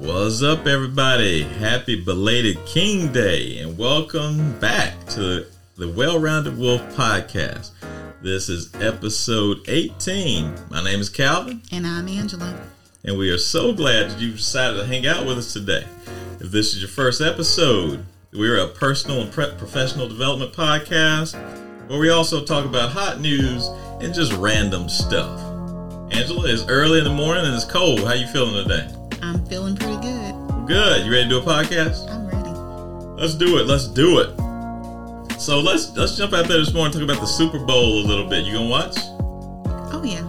What's up, everybody? Happy belated King Day, and welcome back to the Well Rounded Wolf podcast. This is episode 18. My name is Calvin, And I'm Angela. and we are so glad that you decided to hang out with us today. If this is your first episode, we're a personal and pre- professional development podcast where we also talk about hot news and just random stuff. Angela, it's early in the morning and it's cold. How you feeling today? I'm feeling pretty good. Good. You ready to do a podcast? I'm ready. Let's do it. Let's do it. So let's let's jump out there this morning and talk about the Super Bowl a little bit. You gonna watch? Oh, yeah.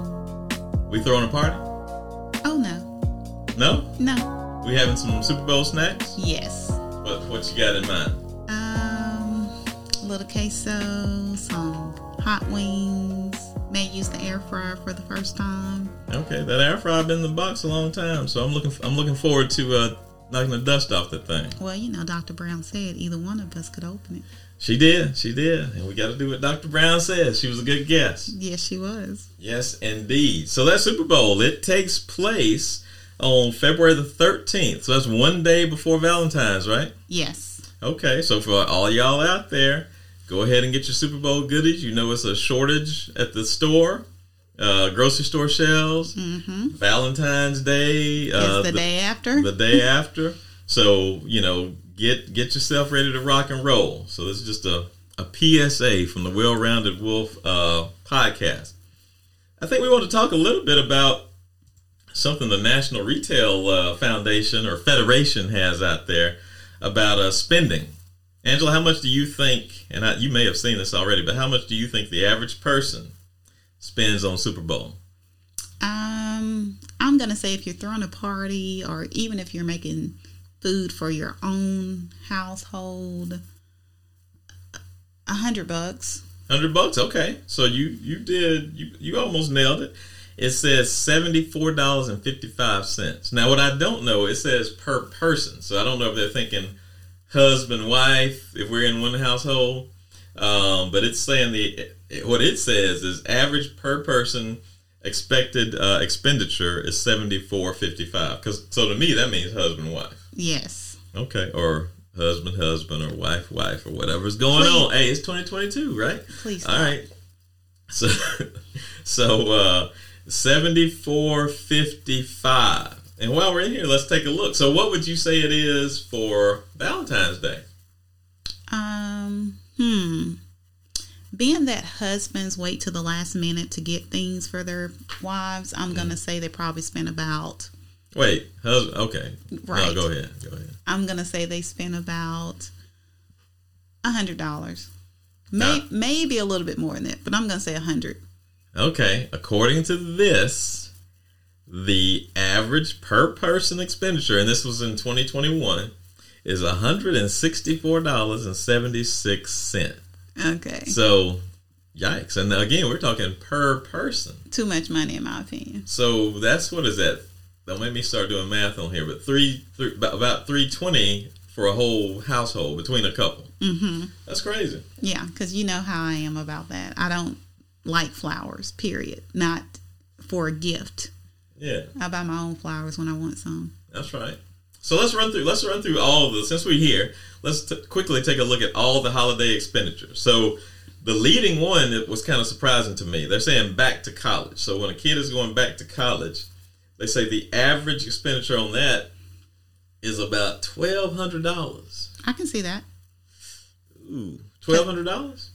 We throwing a party? Oh, no. No? No. We having some Super Bowl snacks? Yes. What what you got in mind? Um, a little queso, some hot wings. May use the air fryer for the first time. Okay, that air fryer been in the box a long time, so I'm looking I'm looking forward to uh, knocking the dust off that thing. Well, you know, Dr. Brown said either one of us could open it. She did, she did, and we got to do what Dr. Brown says. She was a good guest. Yes, she was. Yes, indeed. So that Super Bowl it takes place on February the 13th. So that's one day before Valentine's, right? Yes. Okay, so for all y'all out there, go ahead and get your Super Bowl goodies. You know it's a shortage at the store, uh, grocery store shelves. Mm-hmm. Valentine's Day, uh, it's the, day after. the day after. So you know, get get yourself ready to rock and roll. So this is just a a PSA from the Well Rounded Wolf uh, podcast. I think we want to talk a little bit about something the National Retail uh, Foundation or Federation has out there about uh, spending. Angela, how much do you think? And I, you may have seen this already, but how much do you think the average person spends on Super Bowl? Um, I'm gonna say if you're throwing a party or even if you're making food for your own household, a hundred bucks. Hundred bucks, okay. So you you did you you almost nailed it. It says seventy four dollars and fifty five cents. Now what I don't know, it says per person. So I don't know if they're thinking husband wife if we're in one household. Um, but it's saying the what it says is average per person expected uh, expenditure is seventy four fifty five. Because so to me that means husband wife. Yes. Okay, or husband husband or wife wife or whatever's going Please. on. Hey, it's twenty twenty two, right? Please. All right. So, so uh, seventy four fifty five. And while we're in here, let's take a look. So, what would you say it is for Valentine's Day? Um, hmm. Being that husbands wait to the last minute to get things for their wives, I'm gonna say they probably spend about. Wait, husband. Okay, no, Right. go ahead. Go ahead. I'm gonna say they spend about a hundred dollars. May, maybe a little bit more than that, but I'm gonna say a hundred. Okay, according to this, the average per person expenditure, and this was in 2021, is $164.76. Okay, So, yikes. And again, we're talking per person. too much money in my opinion. So that's what is that? Don't make me start doing math on here, but three, three about, about 320 for a whole household between a couple. Mm-hmm. That's crazy. Yeah, because you know how I am about that. I don't like flowers. Period. Not for a gift. Yeah. I buy my own flowers when I want some. That's right. So let's run through. Let's run through all of this. Since we're here, let's t- quickly take a look at all the holiday expenditures. So the leading one was kind of surprising to me. They're saying back to college. So when a kid is going back to college, they say the average expenditure on that is about twelve hundred dollars. I can see that. Ooh, twelve hundred dollars.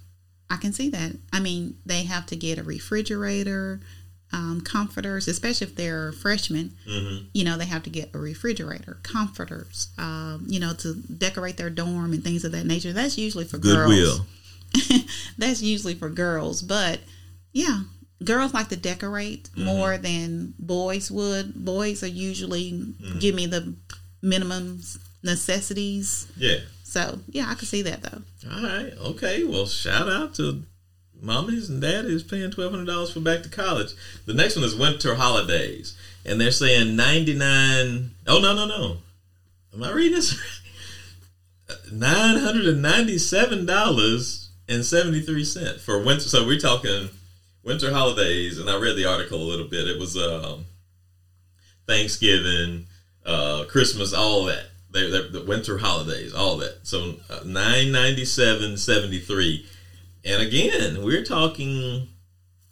I can see that. I mean, they have to get a refrigerator, um, comforters, especially if they're freshmen. Mm-hmm. You know, they have to get a refrigerator, comforters, um, you know, to decorate their dorm and things of that nature. That's usually for girls. That's usually for girls. But yeah, girls like to decorate more than boys would. Boys are usually give me the minimum necessities. Yeah. So yeah, I can see that though. All right. Okay. Well, shout out to mommies and daddies paying twelve hundred dollars for back to college. The next one is winter holidays, and they're saying ninety nine. Oh no no no! Am I reading this? Nine hundred and ninety seven dollars and seventy three cents for winter. So we're talking winter holidays, and I read the article a little bit. It was um, Thanksgiving, uh, Christmas, all that. They, the winter holidays, all that. So uh, nine ninety seven seventy three, and again, we're talking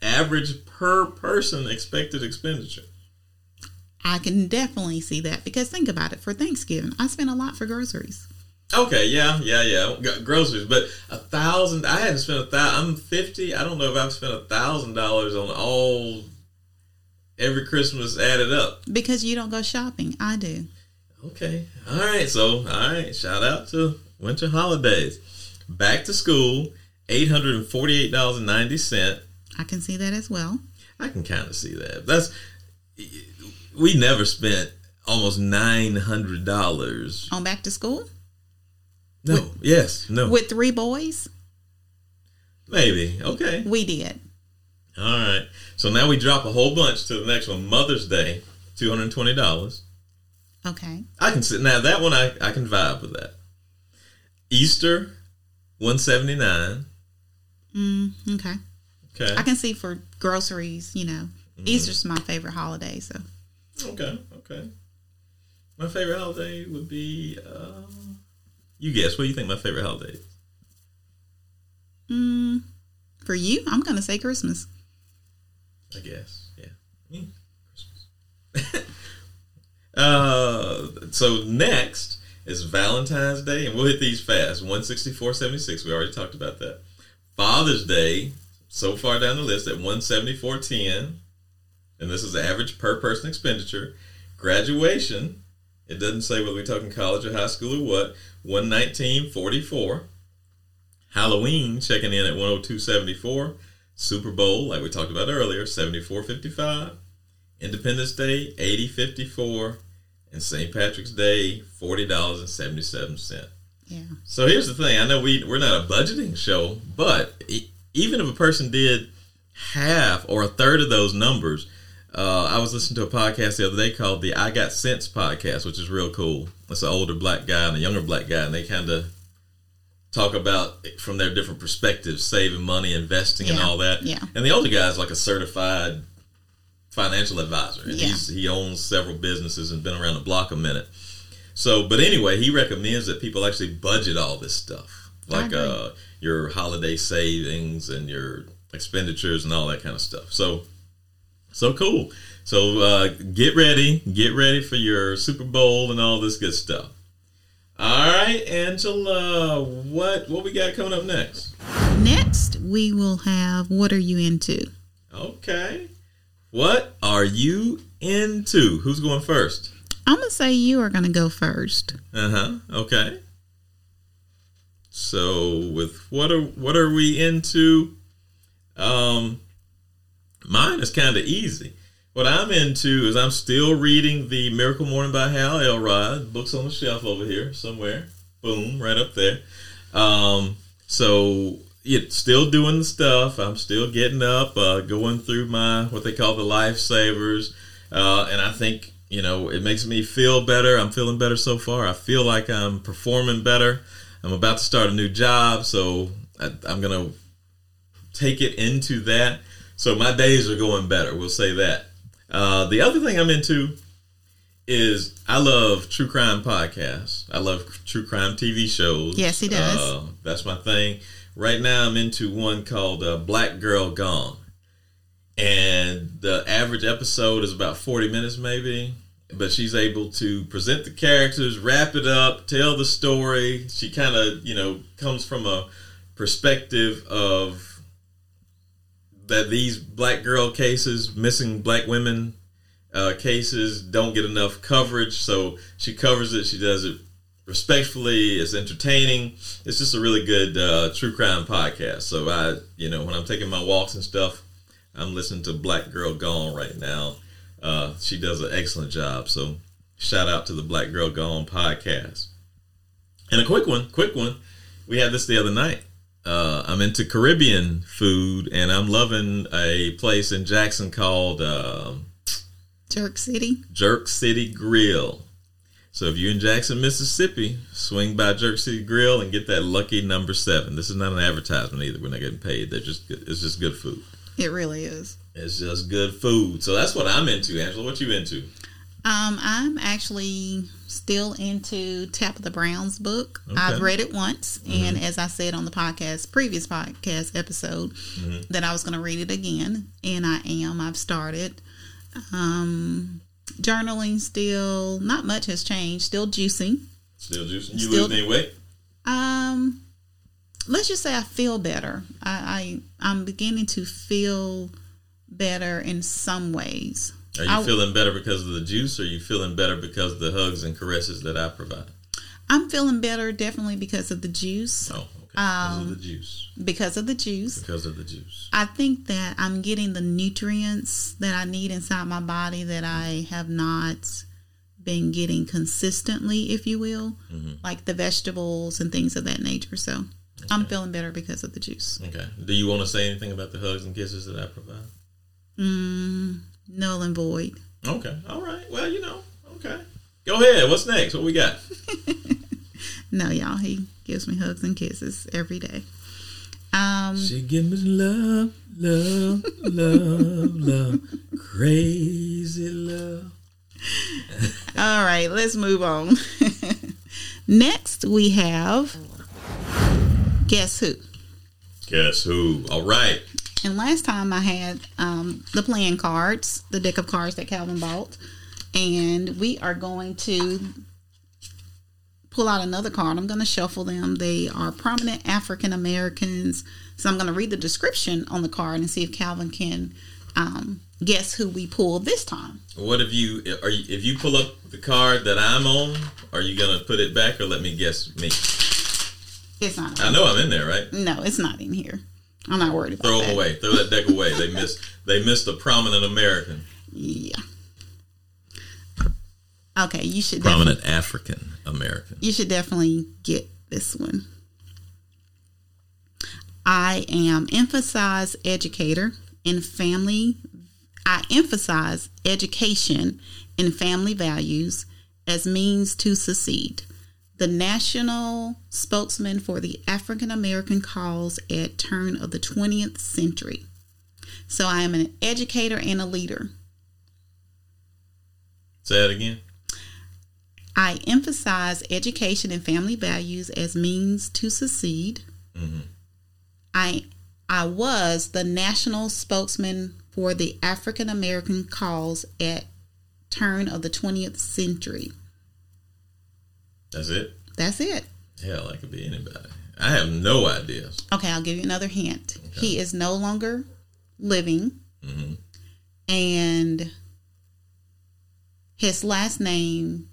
average per person expected expenditure. I can definitely see that because think about it. For Thanksgiving, I spent a lot for groceries. Okay, yeah, yeah, yeah. groceries, but a thousand. I hadn't spent a thousand. I'm fifty. I don't know if I've spent a thousand dollars on all every Christmas added up. Because you don't go shopping. I do. Okay. All right. So, all right. Shout out to winter holidays. Back to school. Eight hundred and forty-eight dollars and ninety cent. I can see that as well. I can kind of see that. That's we never spent almost nine hundred dollars on back to school. No. With, yes. No. With three boys. Maybe. Okay. We did. All right. So now we drop a whole bunch to the next one. Mother's Day, two hundred twenty dollars. Okay. I can sit now. That one I I can vibe with that. Easter, one seventy nine. Mm, okay. Okay. I can see for groceries. You know, mm. Easter's my favorite holiday. So. Okay. Okay. My favorite holiday would be. Uh, you guess. What do you think my favorite holiday is? Mm, for you, I'm gonna say Christmas. I guess. Yeah. Christmas. uh, so next is Valentine's Day, and we'll hit these fast. One sixty four seventy six. We already talked about that. Father's Day, so far down the list at one seventy four ten, and this is the average per person expenditure. Graduation, it doesn't say whether we're talking college or high school or what. One nineteen forty four. Halloween checking in at one hundred two seventy four. Super Bowl, like we talked about earlier, 74.55. Independence Day, 80.54. And St. Patrick's Day, $40.77. Yeah. So here's the thing. I know we, we're not a budgeting show, but even if a person did half or a third of those numbers, uh, I was listening to a podcast the other day called the I Got Cents podcast, which is real cool. It's an older black guy and a younger black guy, and they kind of talk about from their different perspectives, saving money, investing, yeah. and all that. Yeah. And the older guy is like a certified financial advisor. And yeah. he's, he owns several businesses and been around the block a minute. So, but anyway, he recommends that people actually budget all this stuff, like uh, your holiday savings and your expenditures and all that kind of stuff. So, so cool. So, uh, get ready, get ready for your Super Bowl and all this good stuff. All right, Angela, what what we got coming up next? Next, we will have what are you into? Okay. What are you into? Who's going first? I'm to say you are to go first. Uh-huh. Okay. So, with what are what are we into? Um mine is kind of easy. What I'm into is I'm still reading the Miracle Morning by Hal Elrod. Books on the shelf over here somewhere. Boom, right up there. Um, so yeah, still doing the stuff. I'm still getting up, uh, going through my what they call the lifesavers, uh, and I think you know it makes me feel better. I'm feeling better so far. I feel like I'm performing better. I'm about to start a new job, so I, I'm gonna take it into that. So my days are going better. We'll say that. Uh, the other thing I'm into is I love true crime podcasts. I love true crime TV shows. Yes, he does. Uh, that's my thing. Right now, I'm into one called uh, Black Girl Gone, and the average episode is about 40 minutes, maybe. But she's able to present the characters, wrap it up, tell the story. She kind of, you know, comes from a perspective of that these black girl cases, missing black women uh, cases, don't get enough coverage. So she covers it. She does it respectfully. It's entertaining. It's just a really good uh, true crime podcast. So I, you know, when I'm taking my walks and stuff, I'm listening to Black Girl Gone right now. Uh, she does an excellent job. So shout out to the Black Girl Gone podcast. And a quick one, quick one. We had this the other night. Uh, I'm into Caribbean food, and I'm loving a place in Jackson called uh, Jerk City. Jerk City Grill. So if you're in Jackson, Mississippi, swing by Jerk City Grill and get that lucky number seven. This is not an advertisement either. We're not getting paid. They're just good. it's just good food. It really is. It's just good food. So that's what I'm into. Angela, what you into? Um, I'm actually still into Tabitha Brown's book. Okay. I've read it once, mm-hmm. and as I said on the podcast, previous podcast episode, mm-hmm. that I was going to read it again, and I am. I've started. Um, journaling still, not much has changed. Still juicing. Still juicing. You still, losing any weight? Um, let's just say I feel better. I, I I'm beginning to feel better in some ways. Are you I, feeling better because of the juice, or are you feeling better because of the hugs and caresses that I provide? I'm feeling better definitely because of the juice. Oh, okay. Because um, of the juice. Because of the juice. Because of the juice. I think that I'm getting the nutrients that I need inside my body that I have not been getting consistently, if you will, mm-hmm. like the vegetables and things of that nature. So okay. I'm feeling better because of the juice. Okay. Do you want to say anything about the hugs and kisses that I provide? Mm, null and void. Okay. All right. Well, you know. Okay. Go ahead. What's next? What we got? no, y'all. He gives me hugs and kisses every day. Um, she gives me love, love, love, love, crazy love. All right, let's move on. Next, we have Guess Who? Guess Who? All right. And last time I had um, the playing cards, the deck of cards that Calvin bought. And we are going to pull out another card. I'm going to shuffle them. They are prominent African Americans. So I'm going to read the description on the card and see if Calvin can um, guess who we pulled this time. What if you are you, if you pull up the card that I'm on? Are you going to put it back or let me guess me? It's not. I know I'm in there, right? No, it's not in here. I'm not worried about Throw them away. Throw that deck away. They missed. They missed a prominent American. Yeah. Okay, you should prominent African American. You should definitely get this one. I am emphasize educator in family. I emphasize education and family values as means to succeed the national spokesman for the African American cause at turn of the 20th century. So I am an educator and a leader. Say that again. I emphasize education and family values as means to succeed. Mm-hmm. I I was the national spokesman for the African American cause at turn of the 20th century. That's it. That's it. Hell, that could be anybody. I have no idea. Okay, I'll give you another hint. Okay. He is no longer living, mm-hmm. and his last name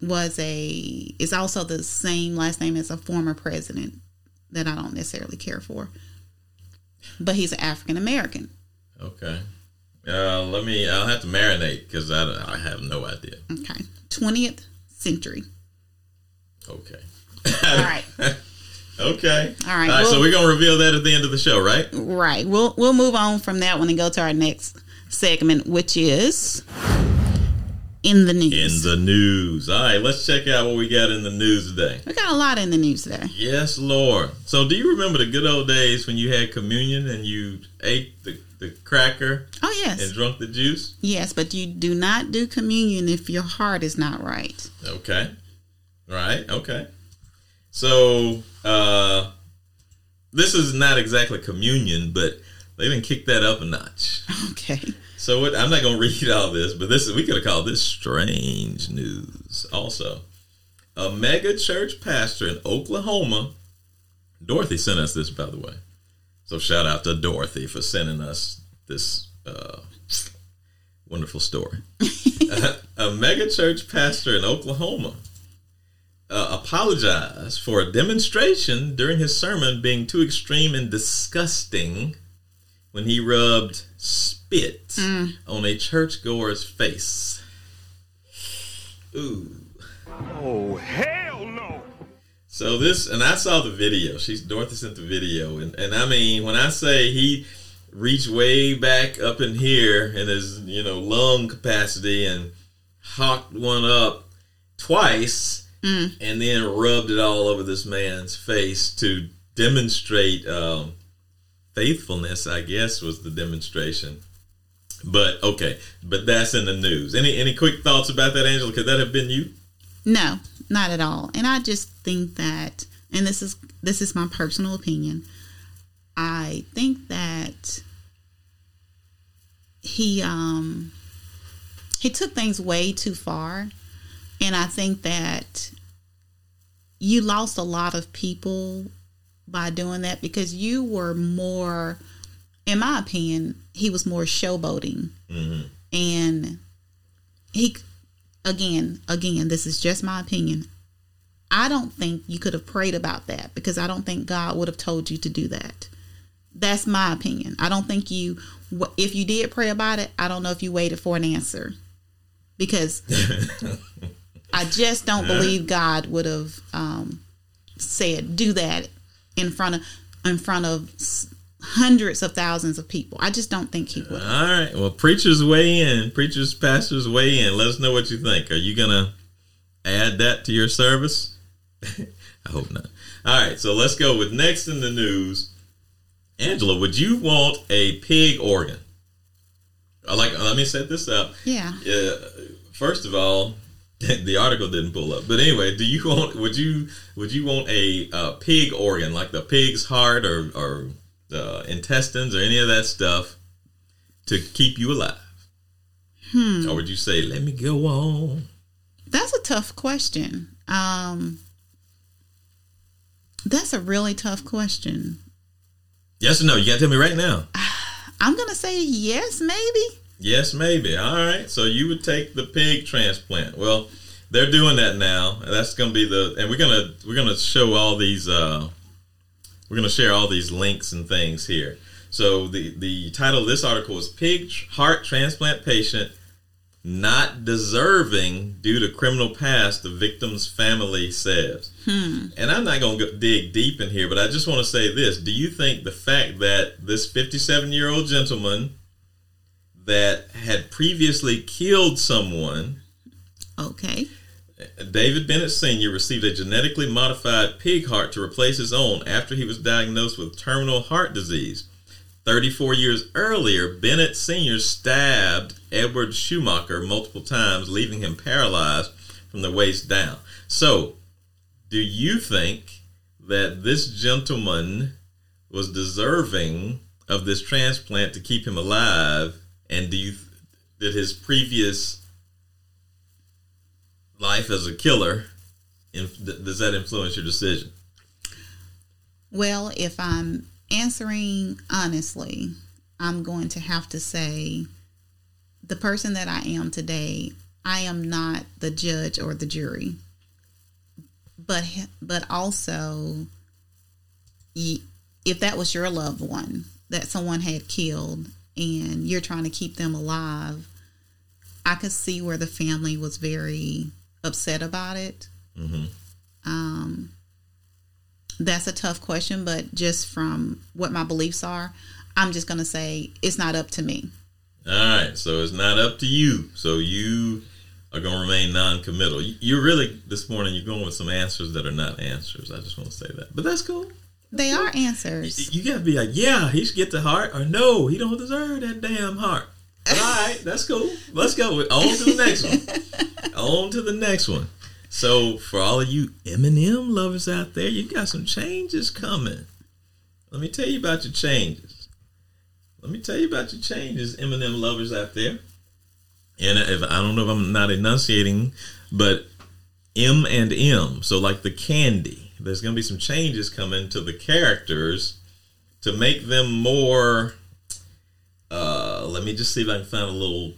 was a is also the same last name as a former president that I don't necessarily care for. But he's an African American. Okay. Uh, let me. I'll have to marinate because I, I have no idea. Okay, twentieth century. Okay. All right. okay. All right. All right. so we're gonna reveal that at the end of the show, right? Right. We'll we'll move on from that one and go to our next segment, which is in the news. In the news. All right, let's check out what we got in the news today. We got a lot in the news today. Yes, Lord. So, do you remember the good old days when you had communion and you ate the the cracker. Oh yes. And drunk the juice. Yes, but you do not do communion if your heart is not right. Okay. Right. Okay. So uh, this is not exactly communion, but they didn't kick that up a notch. Okay. So what, I'm not going to read all this, but this is we could have called this strange news. Also, a mega church pastor in Oklahoma. Dorothy sent us this, by the way. So shout out to Dorothy for sending us this uh, wonderful story. a, a mega church pastor in Oklahoma uh, apologized for a demonstration during his sermon being too extreme and disgusting when he rubbed spit mm. on a churchgoer's face. Ooh. Oh, hell no. So this, and I saw the video. She's Dorothy sent the video, and and I mean, when I say he reached way back up in here in his you know lung capacity and hawked one up twice, mm. and then rubbed it all over this man's face to demonstrate um, faithfulness. I guess was the demonstration. But okay, but that's in the news. Any any quick thoughts about that, Angela? Could that have been you? No, not at all. And I just think that, and this is this is my personal opinion. I think that he um he took things way too far, and I think that you lost a lot of people by doing that because you were more, in my opinion, he was more showboating, Mm-hmm. and he again, again, this is just my opinion. I don't think you could have prayed about that because I don't think God would have told you to do that. That's my opinion. I don't think you, if you did pray about it, I don't know if you waited for an answer because I just don't believe God would have um, said do that in front of in front of hundreds of thousands of people. I just don't think he would. All right. Well, preachers weigh in. Preachers, pastors weigh in. Let us know what you think. Are you gonna add that to your service? I hope not. All right. So let's go with next in the news. Angela, would you want a pig organ? I like. Let me set this up. Yeah. Yeah. First of all, the article didn't pull up. But anyway, do you want? Would you? Would you want a, uh pig organ, like the pig's heart or or uh, intestines or any of that stuff, to keep you alive? Hmm. Or would you say, "Let me go on"? That's a tough question. Um, that's a really tough question. Yes or no? You got to tell me right now. I'm gonna say yes, maybe. Yes, maybe. All right. So you would take the pig transplant. Well, they're doing that now. That's going to be the and we're going to we're going to show all these uh we're going to share all these links and things here. So the the title of this article is pig heart transplant patient not deserving due to criminal past the victim's family says. And I'm not going to dig deep in here, but I just want to say this. Do you think the fact that this 57 year old gentleman that had previously killed someone, Okay. David Bennett Sr., received a genetically modified pig heart to replace his own after he was diagnosed with terminal heart disease. 34 years earlier, Bennett Sr. stabbed Edward Shumaker multiple times, leaving him paralyzed from the waist down. So, do you think that this gentleman was deserving of this transplant to keep him alive? And do you did his previous life as a killer does that influence your decision? Well, if I'm answering honestly, I'm going to have to say the person that I am today, I am not the judge or the jury. But but also if that was your loved one that someone had killed and you're trying to keep them alive, I could see where the family was very upset about it. Mm-hmm. Um, that's a tough question, but just from what my beliefs are, I'm just going to say it's not up to me. All right, so it's not up to you. So you are going to remain non-committal. You- You're really this morning. You're going with some answers that are not answers. I just want to say that, but that's cool. They are answers. you got to be like, yeah, he should get the heart, or no, he don't deserve that damn heart. All right, that's cool. Let's go on to the next one. on to the next one. So for all of you M&M lovers out there, you got some changes coming. Let me tell you about your changes. Let me tell you about your changes, M&M lovers out there. And if I don't know if I'm not enunciating, but M and M, so like the candy. There's going to be some changes coming to the characters to make them more. Uh, let me just see if I can find a little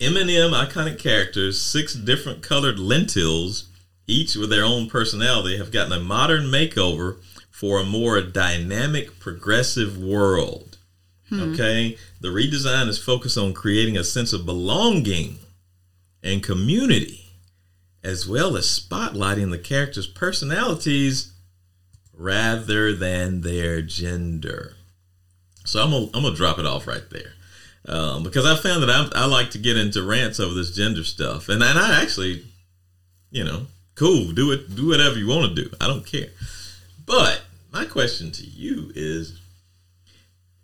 M&M iconic characters, six different colored lentils, each with their own personality, have gotten a modern makeover for a more dynamic, progressive world. Okay? The redesign is focused on creating a sense of belonging and community, as well as spotlighting the characters' personalities rather than their gender. So I'm gonna, I'm gonna drop it off right there um, because I found that I, I like to get into rants over this gender stuff, and and I actually, you know, cool, do it, do whatever you want to do. I don't care. But my question to you is: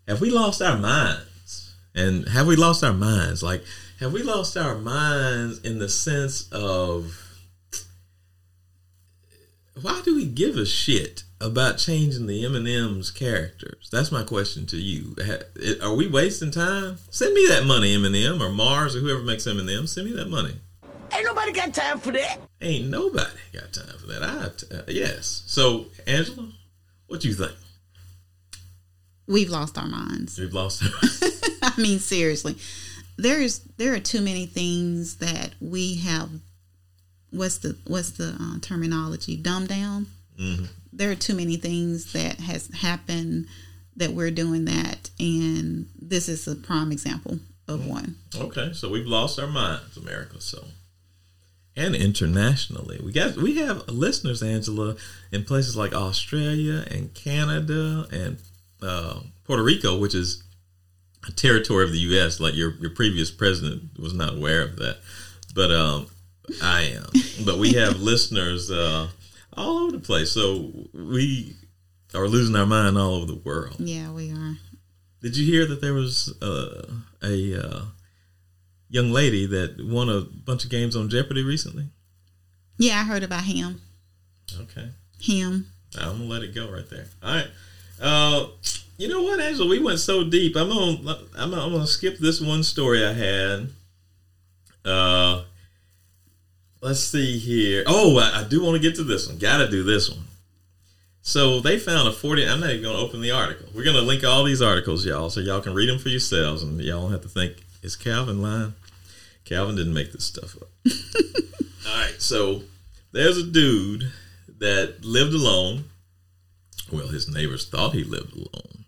Have we lost our minds? And have we lost our minds? Like, have we lost our minds in the sense of why do we give a shit about changing the M&M's characters? That's my question to you. Are we wasting time? Send me that money, M&M or Mars or whoever makes M&M. Send me that money. Ain't nobody got time for that. Ain't nobody got time for that. I uh, yes. So Angela, what do you think? We've lost our minds. We've lost. I mean, seriously, there's there are too many things that we have what's the what's the uh, terminology? Dumb down? Mm-hmm. there are too many things that has happened that we're doing that and this is a prime example of mm-hmm. one. Okay so we've lost our minds america so and internationally. We got we have listeners angela in places like australia and canada and uh, puerto rico which is a territory of the us like your your previous president was not aware of that. But um, I am, but we have listeners uh, all over the place. So we are losing our mind all over the world. Yeah, we are. Did you hear that there was uh, a uh, young lady that won a bunch of games on Jeopardy recently? Yeah, I heard about him. Okay. Him. I'm gonna let it go right there. All right. Uh, you know what, Angela? We went so deep. I'm gonna I'm gonna, I'm gonna skip this one story I had. Uh, let's see here. Oh, I, I do want to get to this one. Got to do this one. So they found a 40. I'm not even going to open the article. We're going to link all these articles, y'all, so y'all can read them for yourselves, and y'all don't have to think, is Calvin lying? Calvin didn't make this stuff up. all right, so there's a dude that lived alone. Well, his neighbors thought he lived alone.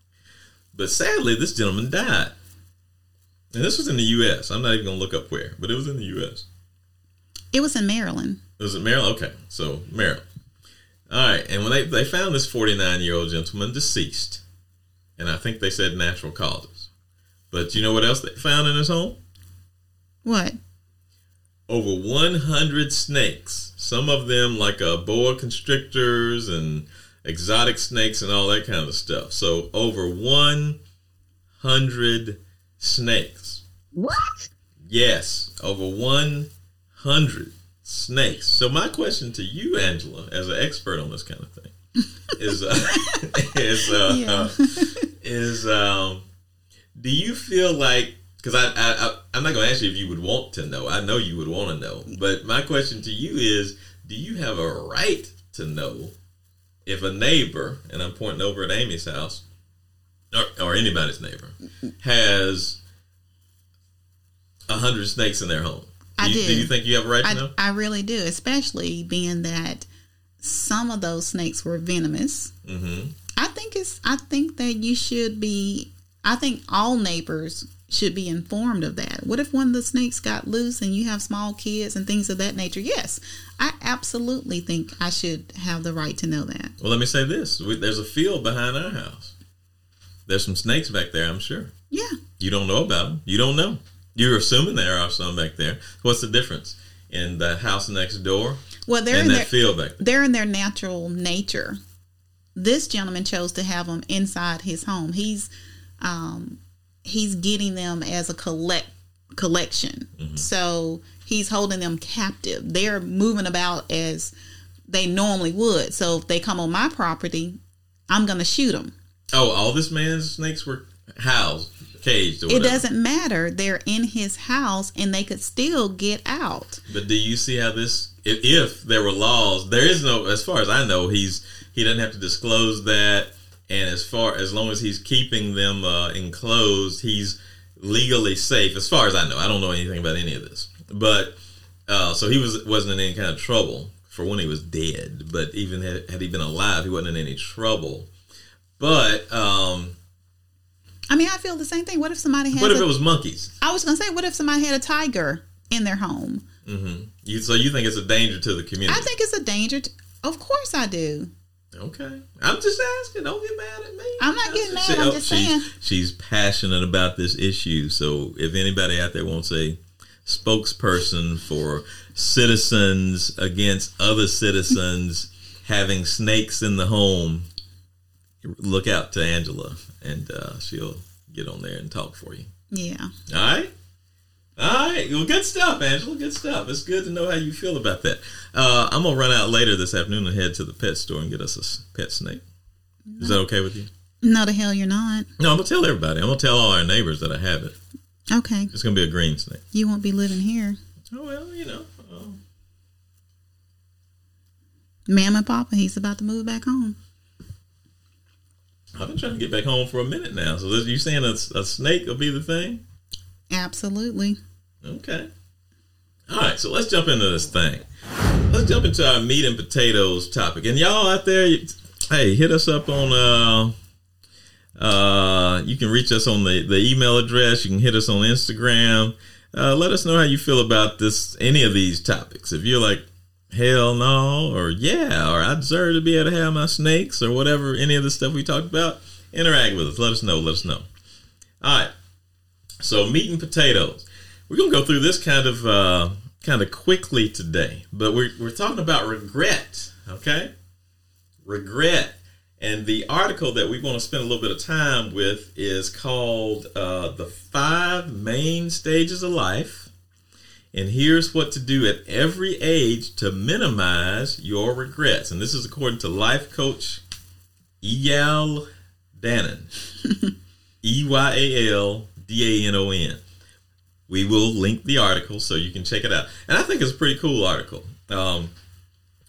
But sadly, this gentleman died. And this was in the U.S. I'm not even going to look up where, but it was in the U.S. It was in Maryland. It Was in Maryland? Okay, so Maryland. All right, and when they they found this 49 year old gentleman deceased, and I think they said natural causes. But you know what else they found in his home? What? Over 100 snakes. Some of them like a boa constrictors and exotic snakes and all that kind of stuff. So over 100 snakes. What? Yes, over 100 hundred snakes. So my question to you, Angela, as an expert on this kind of thing, is uh, is uh, yeah. uh, is um, do you feel like because I, I, I am not going to ask you if you would want to know. I know you would want to know, but my question to you is: Do you have a right to know if a neighbor, and I'm pointing over at Amy's house, or, or anybody's neighbor, has a hundred snakes in their home? I do. do. Do you think you have a right to I, know? I really do, especially being that some of those snakes were venomous. Mm-hmm. I think it's. I think that you should be. I think all neighbors should be informed of that. What if one of the snakes got loose and you have small kids and things of that nature? Yes, I absolutely think I should have the right to know that. Well, let me say this: there's a field behind our house. There's some snakes back there, I'm sure. Yeah. You don't know about them. You don't know. You're assuming there are some back there. What's the difference in the house next door? Well, they're in that their, field back. There? They're in their natural nature. This gentleman chose to have them inside his home. He's um, he's getting them as a collect collection. Mm-hmm. So he's holding them captive. They're moving about as they normally would. So if they come on my property, I'm going to shoot them. Oh, all this man's snakes were housed caged it doesn't matter. They're in his house and they could still get out. But do you see how this if, if there were laws, there is no as far as I know, he's he doesn't have to disclose that and as far as long as he's keeping them uh, enclosed, he's legally safe as far as I know. I don't know anything about any of this. But uh, so he was wasn't in any kind of trouble for when he was dead, but even had, had he been alive, he wasn't in any trouble. But um, I mean, I feel the same thing. What if somebody had? What if a, it was monkeys? I was gonna say, what if somebody had a tiger in their home? Mm-hmm. You, so you think it's a danger to the community? I think it's a danger. To, of course, I do. Okay, I'm just asking. Don't get mad at me. I'm not getting mad. I'm just she's, saying. She's passionate about this issue. So if anybody out there wants a spokesperson for citizens against other citizens having snakes in the home, look out to Angela, and uh, she'll get on there and talk for you. Yeah. All right. All right. Well, good stuff, Angela. Good stuff. It's good to know how you feel about that. Uh, I'm gonna run out later this afternoon and head to the pet store and get us a pet snake. Is that okay with you? No, the hell you're not. No, I'm gonna tell everybody. I'm gonna tell all our neighbors that I have it. Okay. It's gonna be a green snake. You won't be living here. Oh well, you know. Uh, Mama and Papa, he's about to move back home. I've been trying to get back home for a minute now. So you saying a, a snake will be the thing? Absolutely. Okay. All right, so let's jump into this thing. Let's jump into our meat and potatoes topic. And y'all out there, hey, hit us up on. Uh, uh, you can reach us on the the email address. You can hit us on Instagram. Uh, let us know how you feel about this, any of these topics. If you're like, hell no, or yeah, or I deserve to be able to have my snakes, or whatever, any of the stuff we talked about, interact with us. Let us know. Let us know. All right. So meat and potatoes. We're gonna go through this kind of uh, kind of quickly today, but we're we're talking about regret. Okay, regret. And the article that we want to spend a little bit of time with is called uh, "The Five Main Stages of Life." And here's what to do at every age to minimize your regrets. And this is according to life coach Eyal Danon. E Y A L D A N O N. We will link the article so you can check it out. And I think it's a pretty cool article. Um,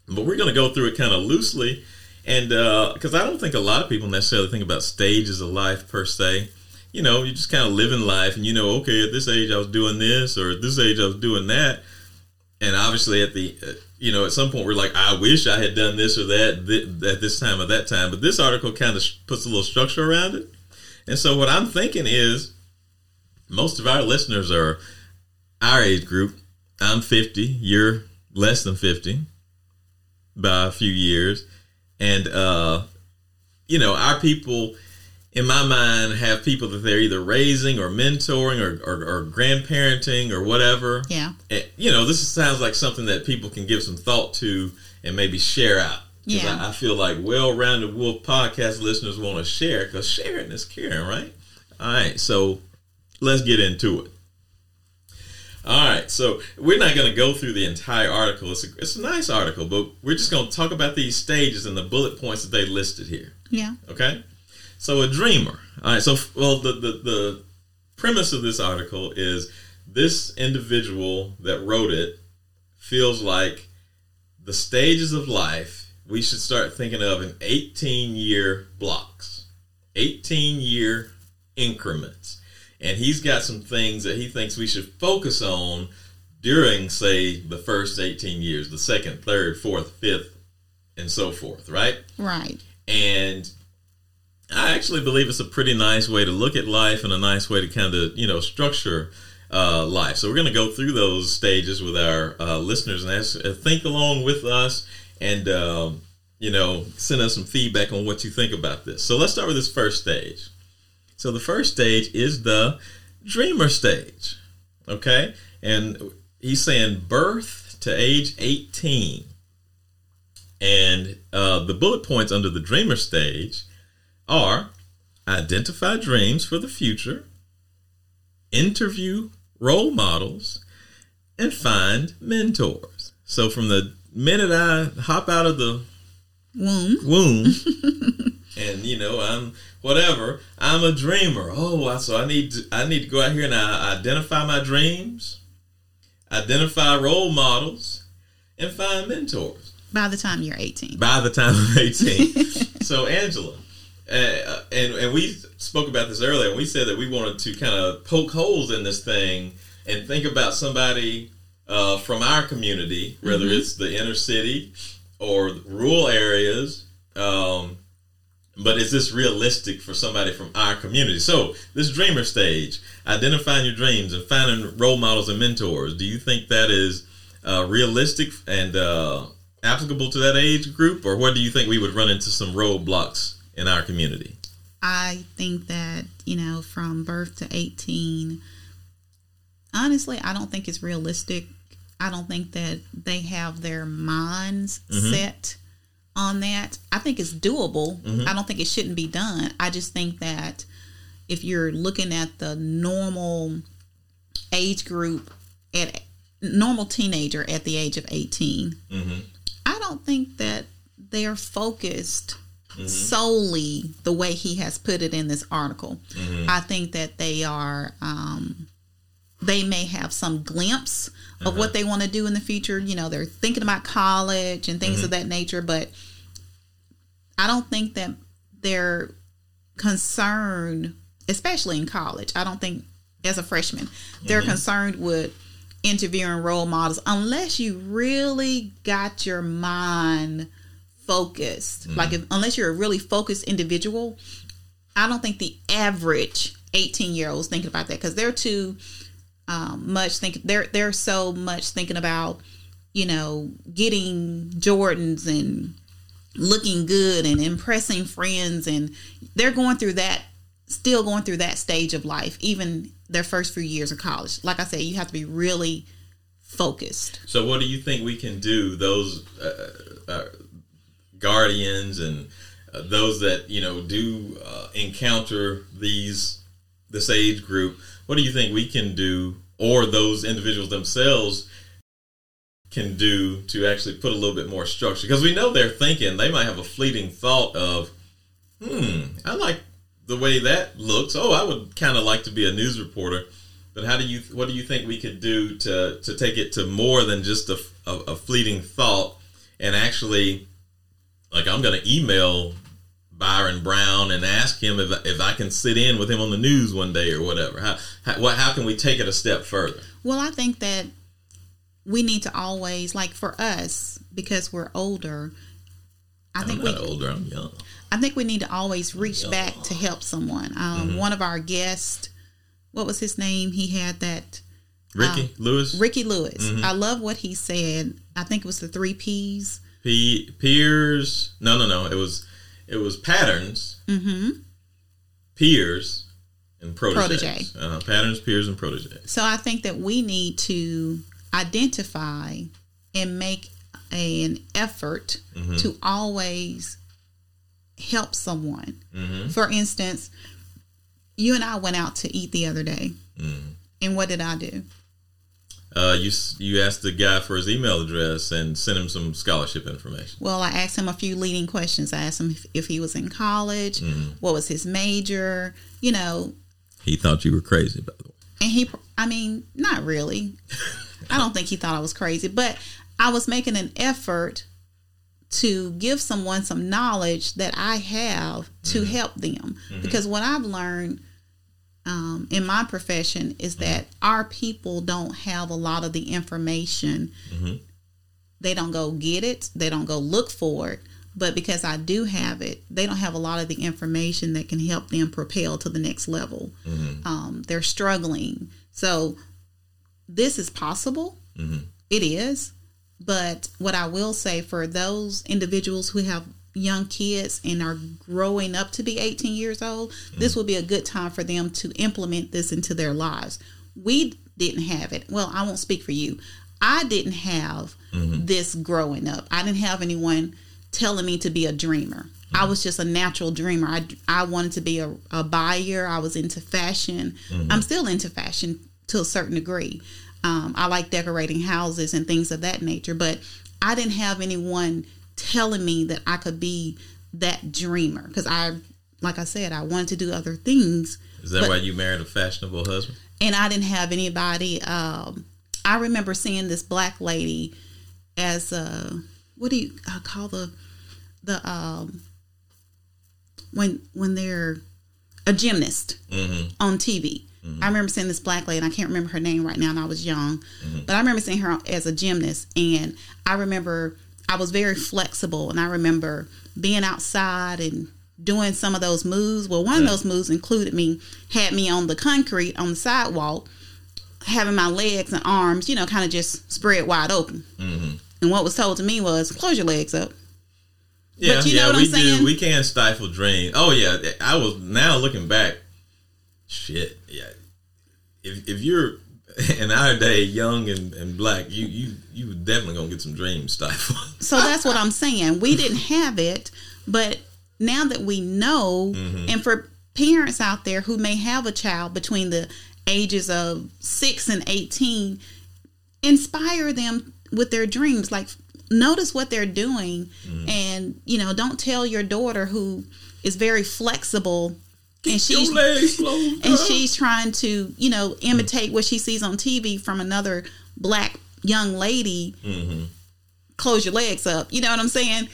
but we're going to go through it kind of loosely. And because I don't think a lot of people necessarily think about stages of life per se. You know, you just kind of living life and you know, okay, at this age I was doing this or at this age I was doing that. And obviously at the, uh, you know, at some point we're like, I wish I had done this or that th- at this time or that time. But this article kind of sh- puts a little structure around it. And so what I'm thinking is most of our listeners are our age group. I'm 50, you're less than 50 by a few years. And uh you know, our people in my mind have people that they're either raising or mentoring or, or, or grandparenting or whatever. Yeah. And, you know, this sounds like something that people can give some thought to and maybe share out. Yeah. I, I feel like well-rounded wolf podcast listeners want to share because sharing is caring, right? All right, so let's get into it. All right, so we're not going to go through the entire article. It's a, it's a nice article, but we're just going to talk about these stages and the bullet points that they listed here. Yeah. Okay, so a dreamer. All right, so well, the the, the premise of this article is this individual that wrote it feels like the stages of life we should start thinking of in 18 year blocks, 18 year increments. And he's got some things that he thinks we should focus on during, say, the first 18 years, the second, third, fourth, fifth, and so forth, right? Right. And I actually believe it's a pretty nice way to look at life and a nice way to kind of, you know, structure uh, life. So we're going to go through those stages with our uh, listeners and ask, uh, think along with us and, um, you know, send us some feedback on what you think about this. So let's start with this first stage. So the first stage is the dreamer stage. Okay? And he's saying birth to age 18. And uh, the bullet points under the dreamer stage are identify dreams for the future, interview role models, and find mentors. So from the minute I hop out of the Womb. womb and you know i'm whatever i'm a dreamer oh so i need to i need to go out here and I identify my dreams identify role models and find mentors By the time you're 18. by the time i'm 18 so angela uh, and and we spoke about this earlier. And we said that we wanted to kind of poke holes in this thing and think about somebody uh, from our community whether it's the inner city or rural areas um, but is this realistic for somebody from our community? So, this dreamer stage, identifying your dreams and finding role models and mentors, do you think that is uh, realistic and uh, applicable to that age group, or what do you think we would run into some roadblocks in our community? I think that, you know, from birth to 18, honestly, I don't think it's realistic. I don't think that they have their minds set on that. I think it's doable. I don't think it shouldn't be done. I just think that, if you're looking at the normal age group at normal teenager at the age of 18, Mm-hmm. I don't think that they're focused Mm-hmm. solely the way he has put it in this article. Mm-hmm. I think that they are, um, they may have some glimpse of what uh-huh. they want to do in the future. You know, they're thinking about college and things of mm-hmm. that nature, but I don't think that they're concerned, especially in college. I don't think as a freshman, they're concerned with interviewing role models unless you really got your mind focused. Like if, unless you're a really focused individual, I don't think the average 18 year olds thinking about that because they're too um, much think they're they're so much thinking about you know getting Jordans and looking good and impressing friends and they're going through that still going through that stage of life even their first few years of college like i said you have to be really focused So, what do you think we can do? Those uh, uh, guardians and uh, those that you know do uh, encounter these this age group. What do you think we can do, or those individuals themselves can do to actually put a little bit more structure? Because we know they're thinking they might have a fleeting thought of, "Hmm, I like the way that looks. Oh, I would kind of like to be a news reporter." But how do you? What do you think we could do to to take it to more than just a, a, a fleeting thought and actually, like, I'm going to email Byron Brown and ask him if if I can sit in with him on the news one day or whatever. How how, what, how can we take it a step further? well i think that we need to always like for us because we're older i I'm think we older. I'm young. I think we need to always reach back to help someone. Um, Mm-hmm. One of our guests, what was his name? He had that Ricky Lewis, Ricky Lewis. Mm-hmm. I love what he said. I think it was the three P's. P, Piers. No, no, no. It was it was patterns, Mm-hmm. peers, and proteges. Protege. Uh, patterns, peers, and proteges. So I think that we need to identify and make an effort Mm-hmm. to always help someone. Mm-hmm. For instance, you and I went out to eat the other day. Mm-hmm. And what did I do? Uh, you you asked the guy for his email address and sent him some scholarship information. Well, I asked him a few leading questions. I asked him if, if he was in college, Mm-hmm. what was his major, you know, He thought you were crazy, by the way. and he, I mean, not really. I don't think he thought I was crazy, but I was making an effort to give someone some knowledge that I have to help them. Because what I've learned um, in my profession is that our people don't have a lot of the information. They don't go get it, they don't go look for it. But because I do have it, they don't have a lot of the information that can help them propel to the next level. Um, they're struggling. So this is possible. It is. But what I will say for those individuals who have young kids and are growing up to be 18 years old, this mm. will be a good time for them to implement this into their lives. We didn't have it. Well, I won't speak for you. I didn't have mm-hmm. this growing up. I didn't have anyone telling me to be a dreamer. I mm. was just a natural dreamer. I, I wanted to be a, a buyer. I was into fashion. Mm-hmm. I'm still into fashion to a certain degree. Um, I like decorating houses and things of that nature, but I didn't have anyone telling me that I could be that dreamer because I, like I said, I wanted to do other things, Is that But- why you married a fashionable husband? and I didn't have anybody. Um, I remember seeing this black lady as a what do you uh, call the the um, when when they're a gymnast Mm-hmm. on TV. I remember seeing this black lady, and I can't remember her name right now, and I was young, Mm-hmm. but I remember seeing her as a gymnast, and I remember I was very flexible, and I remember being outside and doing some of those moves. Well, one of those moves included me had me on the concrete on the sidewalk, having my legs and arms, you know, kind of just spread wide open. Mm-hmm. And what was told to me was, close your legs up. Yeah, But you know yeah, what we I'm saying? do. We can stifle dreams. Oh yeah, I was now looking back. Shit, yeah. If if you're in our day young and, and black, you you you definitely gonna get some dreams stifled. So that's what I'm saying. We didn't have it, but now that we know, and for parents out there who may have a child between the ages of 6 and 18 inspire them with their dreams like notice what they're doing Mm-hmm. and you know don't tell your daughter who is very flexible and she's closed and she's trying to you know imitate what she sees on TV from another black young lady Mm-hmm. close your legs up you know what I'm saying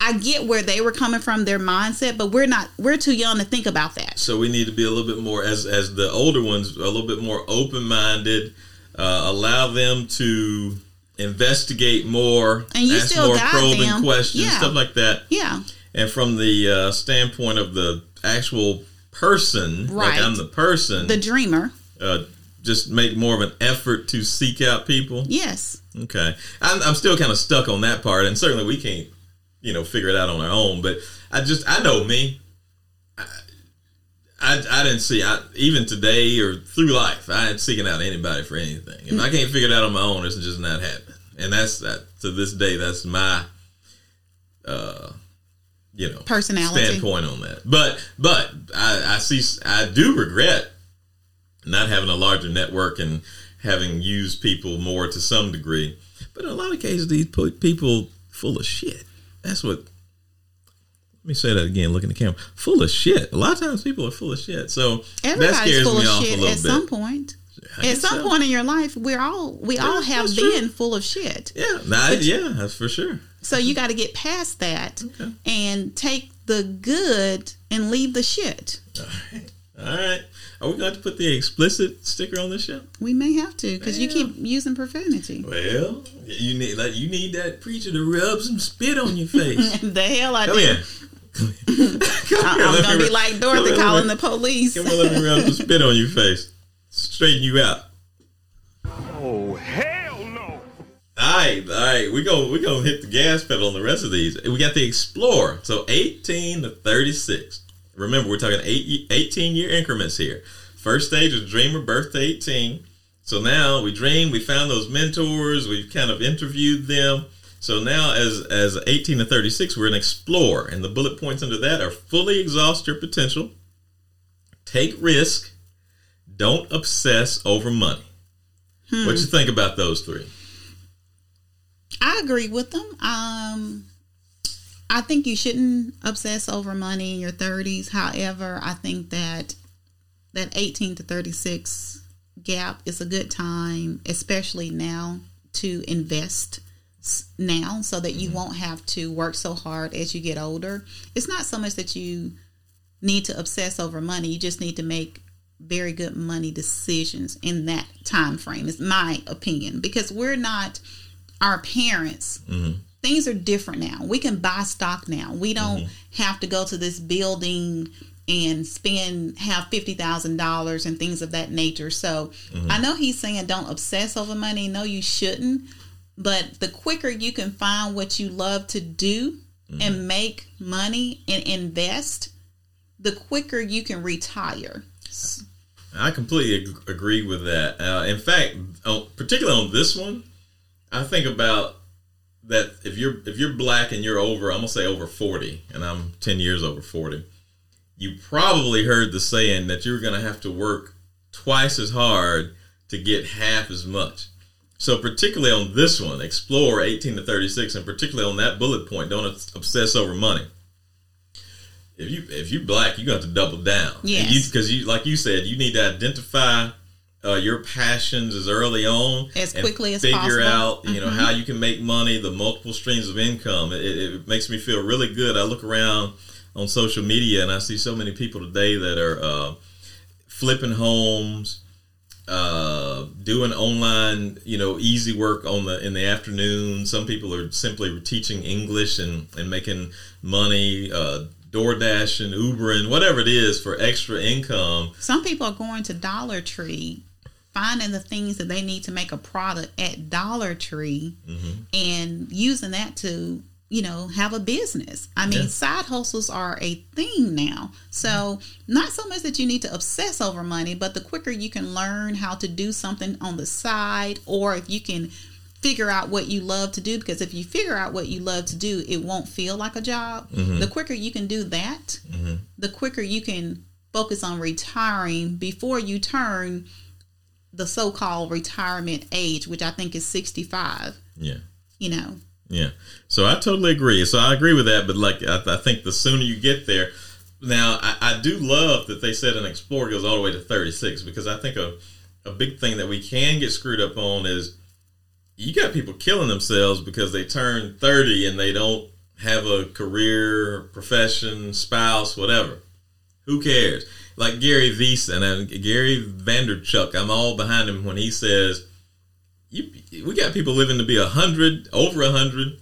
I get where they were coming from their mindset but we're not we're too young to think about that So we need to be a little bit more as as the older ones, a little bit more open minded. Uh, allow them to investigate more, And you ask still more probing them. questions, Yeah. stuff like that. yeah And from the uh, standpoint of the actual person, like Right. I'm the person, the dreamer uh, just make more of an effort to seek out people. yes Okay, I'm, I'm still kind of stuck on that part, and certainly we can't, you know, figure it out on our own. But I just, I know me. I, I, I didn't see, I, even today or through life, I ain't seeking out anybody for anything. If I can't figure it out on my own, it's just not happening. And that's that. To this day, that's my, uh, you know, Personality. standpoint on that. But, but I, I see, I do regret not having a larger network and having used people more to some degree. But in a lot of cases, these people full of shit. That's what. Let me say that again. Look in the camera. Full of shit. A lot of times, people are full of shit. So that everybody's scares full of shit at bit. some point I at some so. point in your life we're all we all have that's true. been full of shit Yeah, yeah, that's for sure. so you got to get past that Okay. and take the good and leave the shit All right. All right. Are we going to put the explicit sticker on this show? we may have to because you keep using profanity Well, you need like you need that preacher to rub some spit on your face. the hell I Come do here. Come here, I'm let gonna be like Dorothy here, calling the police. Come on, let me rub some spit on your face. Straighten you out. Oh, hell no. All right, all right. We go. We gonna hit the gas pedal on the rest of these. We got the Explorer. So eighteen to thirty six. Remember, we're talking eight, 18 year increments here. First stage was Dreamer, birth to eighteen. So now we dream. We found those mentors. We've kind of interviewed them. So now, as as eighteen to thirty six, we're an Explorer, and the bullet points under that are fully exhaust your potential, take risk, don't obsess over money. What you think about those three? I agree with them. Um, I think you shouldn't obsess over money in your 30s. However, I think that that 18 to 36 gap is a good time, especially now, to invest now so that you won't have to work so hard as you get older. It's not so much that you need to obsess over money, you just need to make very good money decisions in that time frame is my opinion because we're not our parents. Mm-hmm. Things are different now. We can buy stock now. We don't mm-hmm. have to go to this building and spend have $50000 and things of that nature. So mm-hmm. i know he's saying don't obsess over money. No you shouldn't. But the quicker you can find what you love to do and make money and invest the quicker you can retire I completely ag- agree with that. Uh, in fact, particularly on this one, I think about that if you're if you're black and you're over, I'm gonna say over forty, and I'm ten years over forty. You probably heard the saying that you're gonna have to work twice as hard to get half as much. So particularly on this one, explore 18 to 36, and particularly on that bullet point, don't obsess over money. If you if you black, you got to double down. Yes. because you, like you said, you need to identify uh, your passions as early on As and quickly as figure possible. Mm-hmm. out you know how you can make money, the multiple streams of income. It, it, it makes me feel really good. I look around on social media and I see so many people today that are uh, flipping homes, uh, doing online, you know, easy work on the in the afternoon. Some people are simply teaching English and and making money, uh, door dashing, Ubering, whatever it is for extra income. Some people are going to Dollar Tree, finding the things that they need to make a product at Dollar Tree, Mm-hmm. and using that to, you know, have a business. I mean, Yeah. side hustles are a thing now. So, not so much that you need to obsess over money, but the quicker you can learn how to do something on the side, or if you can figure out what you love to do because if you figure out what you love to do it won't feel like a job Mm-hmm. the quicker you can do that the quicker you can focus on retiring before you turn the so-called retirement age, which I think is 65. Yeah. You know. Yeah. So I totally agree. So I agree with that. But like, I, I think the sooner you get there, now I, I, do love that they said an Explorer goes all the way to 36 because I think a, a big thing that we can get screwed up on is you got people killing themselves because they turn 30 and they don't have a career, profession, spouse, whatever. Who cares? Like Gary Veason and Gary Vaynerchuk, I'm all behind him when he says, "You, we got people living to be a hundred, over a hundred.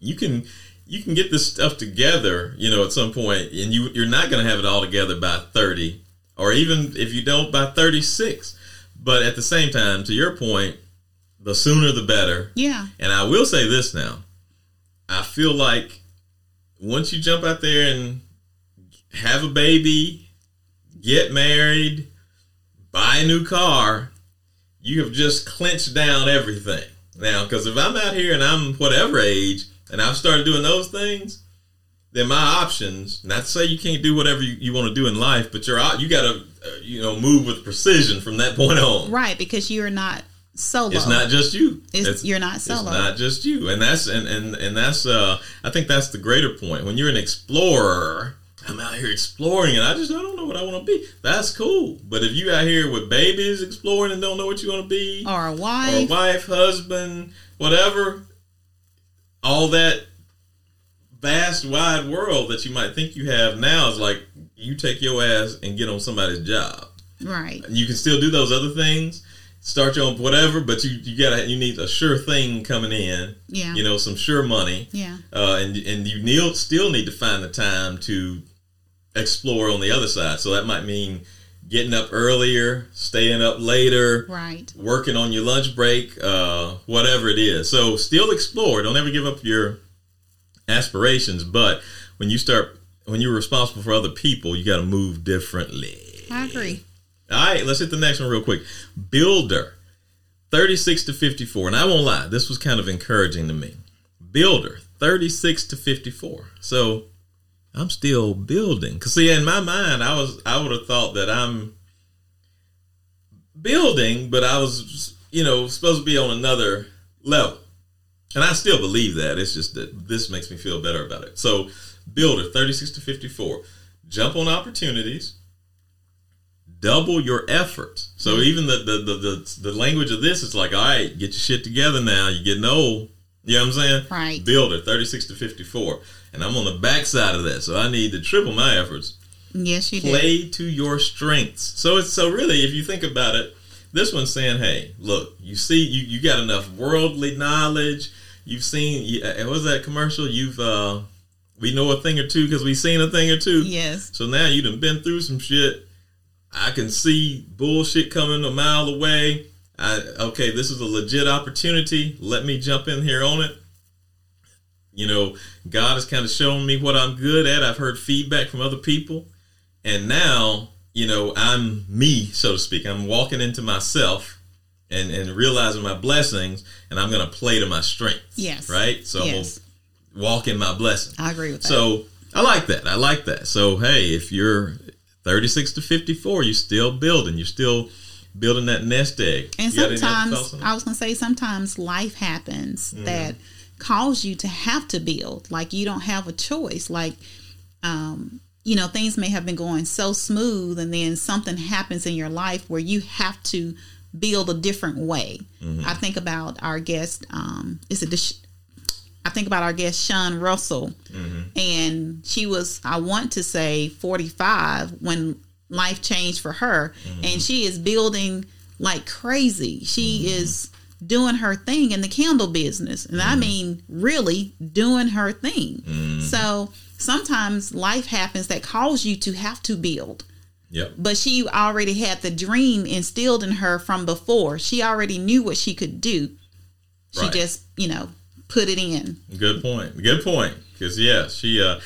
You can, you can get this stuff together, you know, at some point, and you, you're not going to have it all together by 30, or even if you don't by 36. But at the same time, to your point, the sooner the better. Yeah. And I will say this now. I feel like once you jump out there and have a baby, get married, buy a new car, you have just clinched down everything. Now, because if I'm out here and I'm whatever age and I've started doing those things, then my options, not to say you can't do whatever you, you want to do in life, but you're out, you got to, uh, you know, move with precision from that point on. Right, because you're not solo. It's not just you. It's, you're not solo. It's not just you, and that's and and and that's uh, I think that's the greater point. When you're an explorer, I'm out here exploring, and I just I don't know what I want to be. That's cool. But if you out here with babies exploring and don't know what you want to be, or a wife, or a wife, husband, whatever, all that vast wide world that you might think you have now is like you take your ass and get on somebody's job. Right. You can still do those other things, start your own whatever, but you you gotta you need a sure thing coming in. Yeah. You know, some sure money. Yeah. Uh, and and you need, still need to find the time to explore on the other side. So that might mean getting up earlier, staying up later, Right. working on your lunch break, uh, whatever it is. So still explore. Don't ever give up your aspirations. But when you start, when you're responsible for other people, you got to move differently. I agree. All right, let's hit the next one real quick. Builder, 36 to 54. And I won't lie, this was kind of encouraging to me. Builder, 36 to 54. So I'm still building. Because, see, in my mind, I was I would have thought that I'm building, but I was, you know, supposed to be on another level. And I still believe that. It's just that this makes me feel better about it. So, builder, 36 to 54. Jump on opportunities double your efforts. So even the the, the the the language of this is like, all right, get your shit together now. You're getting old. You know what I'm saying? Right. Builder, 36 to 54. And I'm on the backside of that. So I need to triple my efforts. Yes, you. Play to your strengths. So it's so really, if you think about it, this one's saying, hey, look, you see, you, you got enough worldly knowledge. You've seen, you, uh, what was that commercial? You've, uh, we know a thing or two because we've seen a thing or two. Yes. So now you done been through some shit. I can see bullshit coming a mile away. I okay, this is a legit opportunity. Let me jump in here on it. You know, God has kind of shown me what I'm good at. I've heard feedback from other people. And now, you know, I'm me, so to speak. I'm walking into myself and, and realizing my blessings, and I'm going to play to my strengths. Yes. Right? So Yes. walk in my blessing. I agree with that. So I like that. I like that. So hey, if you're 36 to 54, you're still building. You're still building that nest egg. And You got any other sometimes thoughts on that? I was gonna say sometimes life happens Mm-hmm. that cause you to have to build. Like you don't have a choice. Like um, you know, things may have been going so smooth and then something happens in your life where you have to build a different way. Mm-hmm. I think about our guest, um, is it I think about our guest Sean Russell, Mm-hmm. and she was I want to say 45 when life changed for her, Mm-hmm. and she is building like crazy. She Mm-hmm. is doing her thing in the candle business, and Mm-hmm. I mean really doing her thing. So sometimes life happens that calls you to have to build Yep. but she already had the dream instilled in her from before. She already knew what she could do. She Right. just, you know, put it in. Good point. Good point. Because yeah, she. Uh,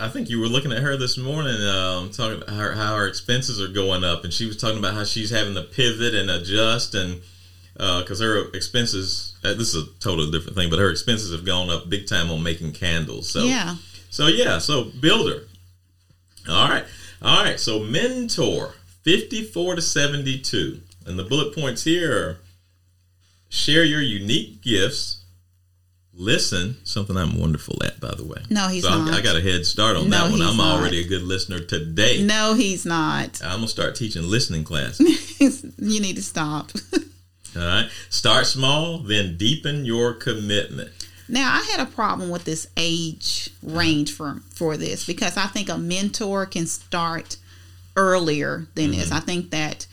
I think you were looking at her this morning, um, talking about how, how her expenses are going up, and she was talking about how she's having to pivot and adjust, and because her expenses. Uh, this is a totally different thing, but her expenses have gone up big time on making candles. So Yeah. So yeah, so builder. All right. All right, so mentor 54 to 72. And the bullet points here are share your unique gifts. Listen, something I'm wonderful at, by the way. No, he's so not. I got a head start on No, that one. I'm not. already a good listener today. No, he's not. I'm gonna start teaching listening class. you need to stop. All right, start small, then deepen your commitment. Now, I had a problem with this age range for for this because I think a mentor can start earlier than this. Mm-hmm. I think that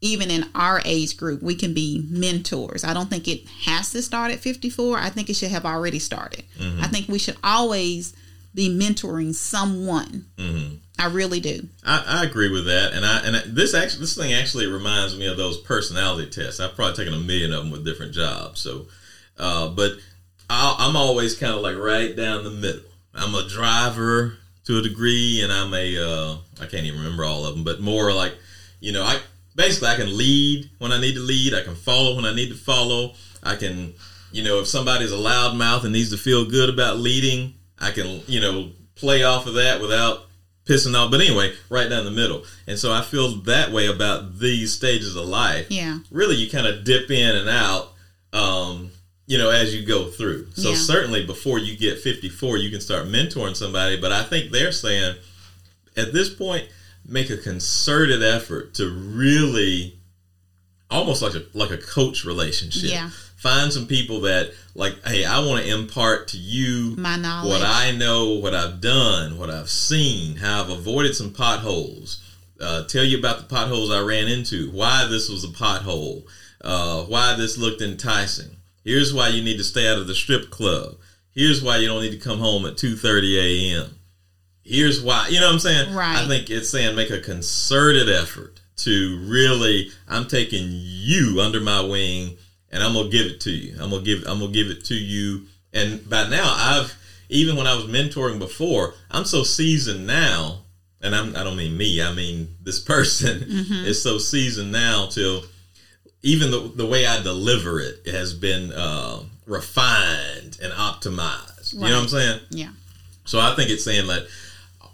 even in our age group, we can be mentors. I don't think it has to start at 54. I think it should have already started. Mm-hmm. I think we should always be mentoring someone. Mm-hmm. I really do. I, I agree with that, and I and this actually this thing actually reminds me of those personality tests. I've probably taken a million of them with different jobs. So, uh, but i I'm always kind of like right down the middle. I'm a driver to a degree, and I'm a uh, I can't even remember all of them, but more like you know I basically I can lead when I need to lead. I can follow when I need to follow. I can you know if somebody's a loudmouth and needs to feel good about leading, I can you know play off of that without pissing off. But anyway, right down the middle. And so I feel that way about these stages of life. Yeah. Really, you kind of dip in and out, um, you know, as you go through. So Yeah. certainly before you get 54, you can start mentoring somebody. But I think they're saying at this point, make a concerted effort to really almost like a like a coach relationship. Yeah. Find some people that like, hey, I want to impart to you My knowledge. what I know, what I've done, what I've seen, how I've avoided some potholes. Uh, tell you about the potholes I ran into, why this was a pothole, uh, why this looked enticing. Here's why you need to stay out of the strip club. Here's why you don't need to come home at 2:30 a.m. Here's why, you know what I'm saying? Right. I think it's saying make a concerted effort to really I'm taking you under my wing and I'm gonna give it to you. I'm gonna give I'm gonna give it to you. And by now I've even when I was mentoring before, I'm so seasoned now, and I'm I don't mean me, I mean this person is so seasoned now till even the the way I deliver it has been uh, refined and optimized. You know what I'm saying? Yeah. So I think it's saying that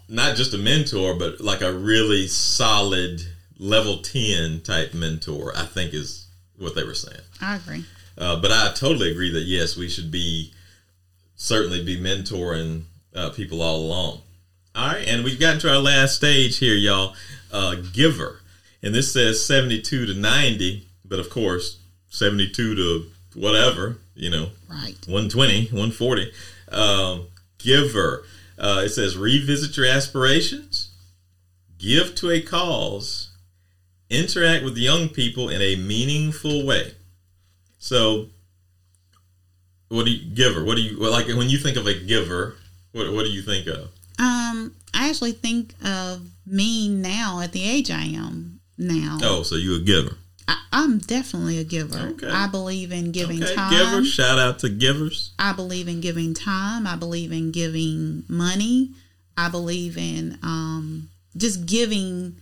not just a mentor, but like a really solid level 10 type mentor, I think is what they were saying. I agree. Uh, but I totally agree that yes, we should be certainly be mentoring uh, people all along. All right, and we've gotten to our last stage here, y'all. Uh, giver, and this says seventy-two to ninety, but of course, seventy-two to whatever, you know, Right. 120, 140. Um, giver. Uh, it says revisit your aspirations, give to a cause, interact with young people in a meaningful way. So, what do you giver? What do you like when you think of a giver? What what do you think of? Um, I actually think of me now at the age I am now. Oh, so you a giver? I, I'm definitely a giver. Okay. I believe in giving Okay, time. giver. Shout out to givers. I believe in giving time. I believe in giving money. I believe in um, just giving.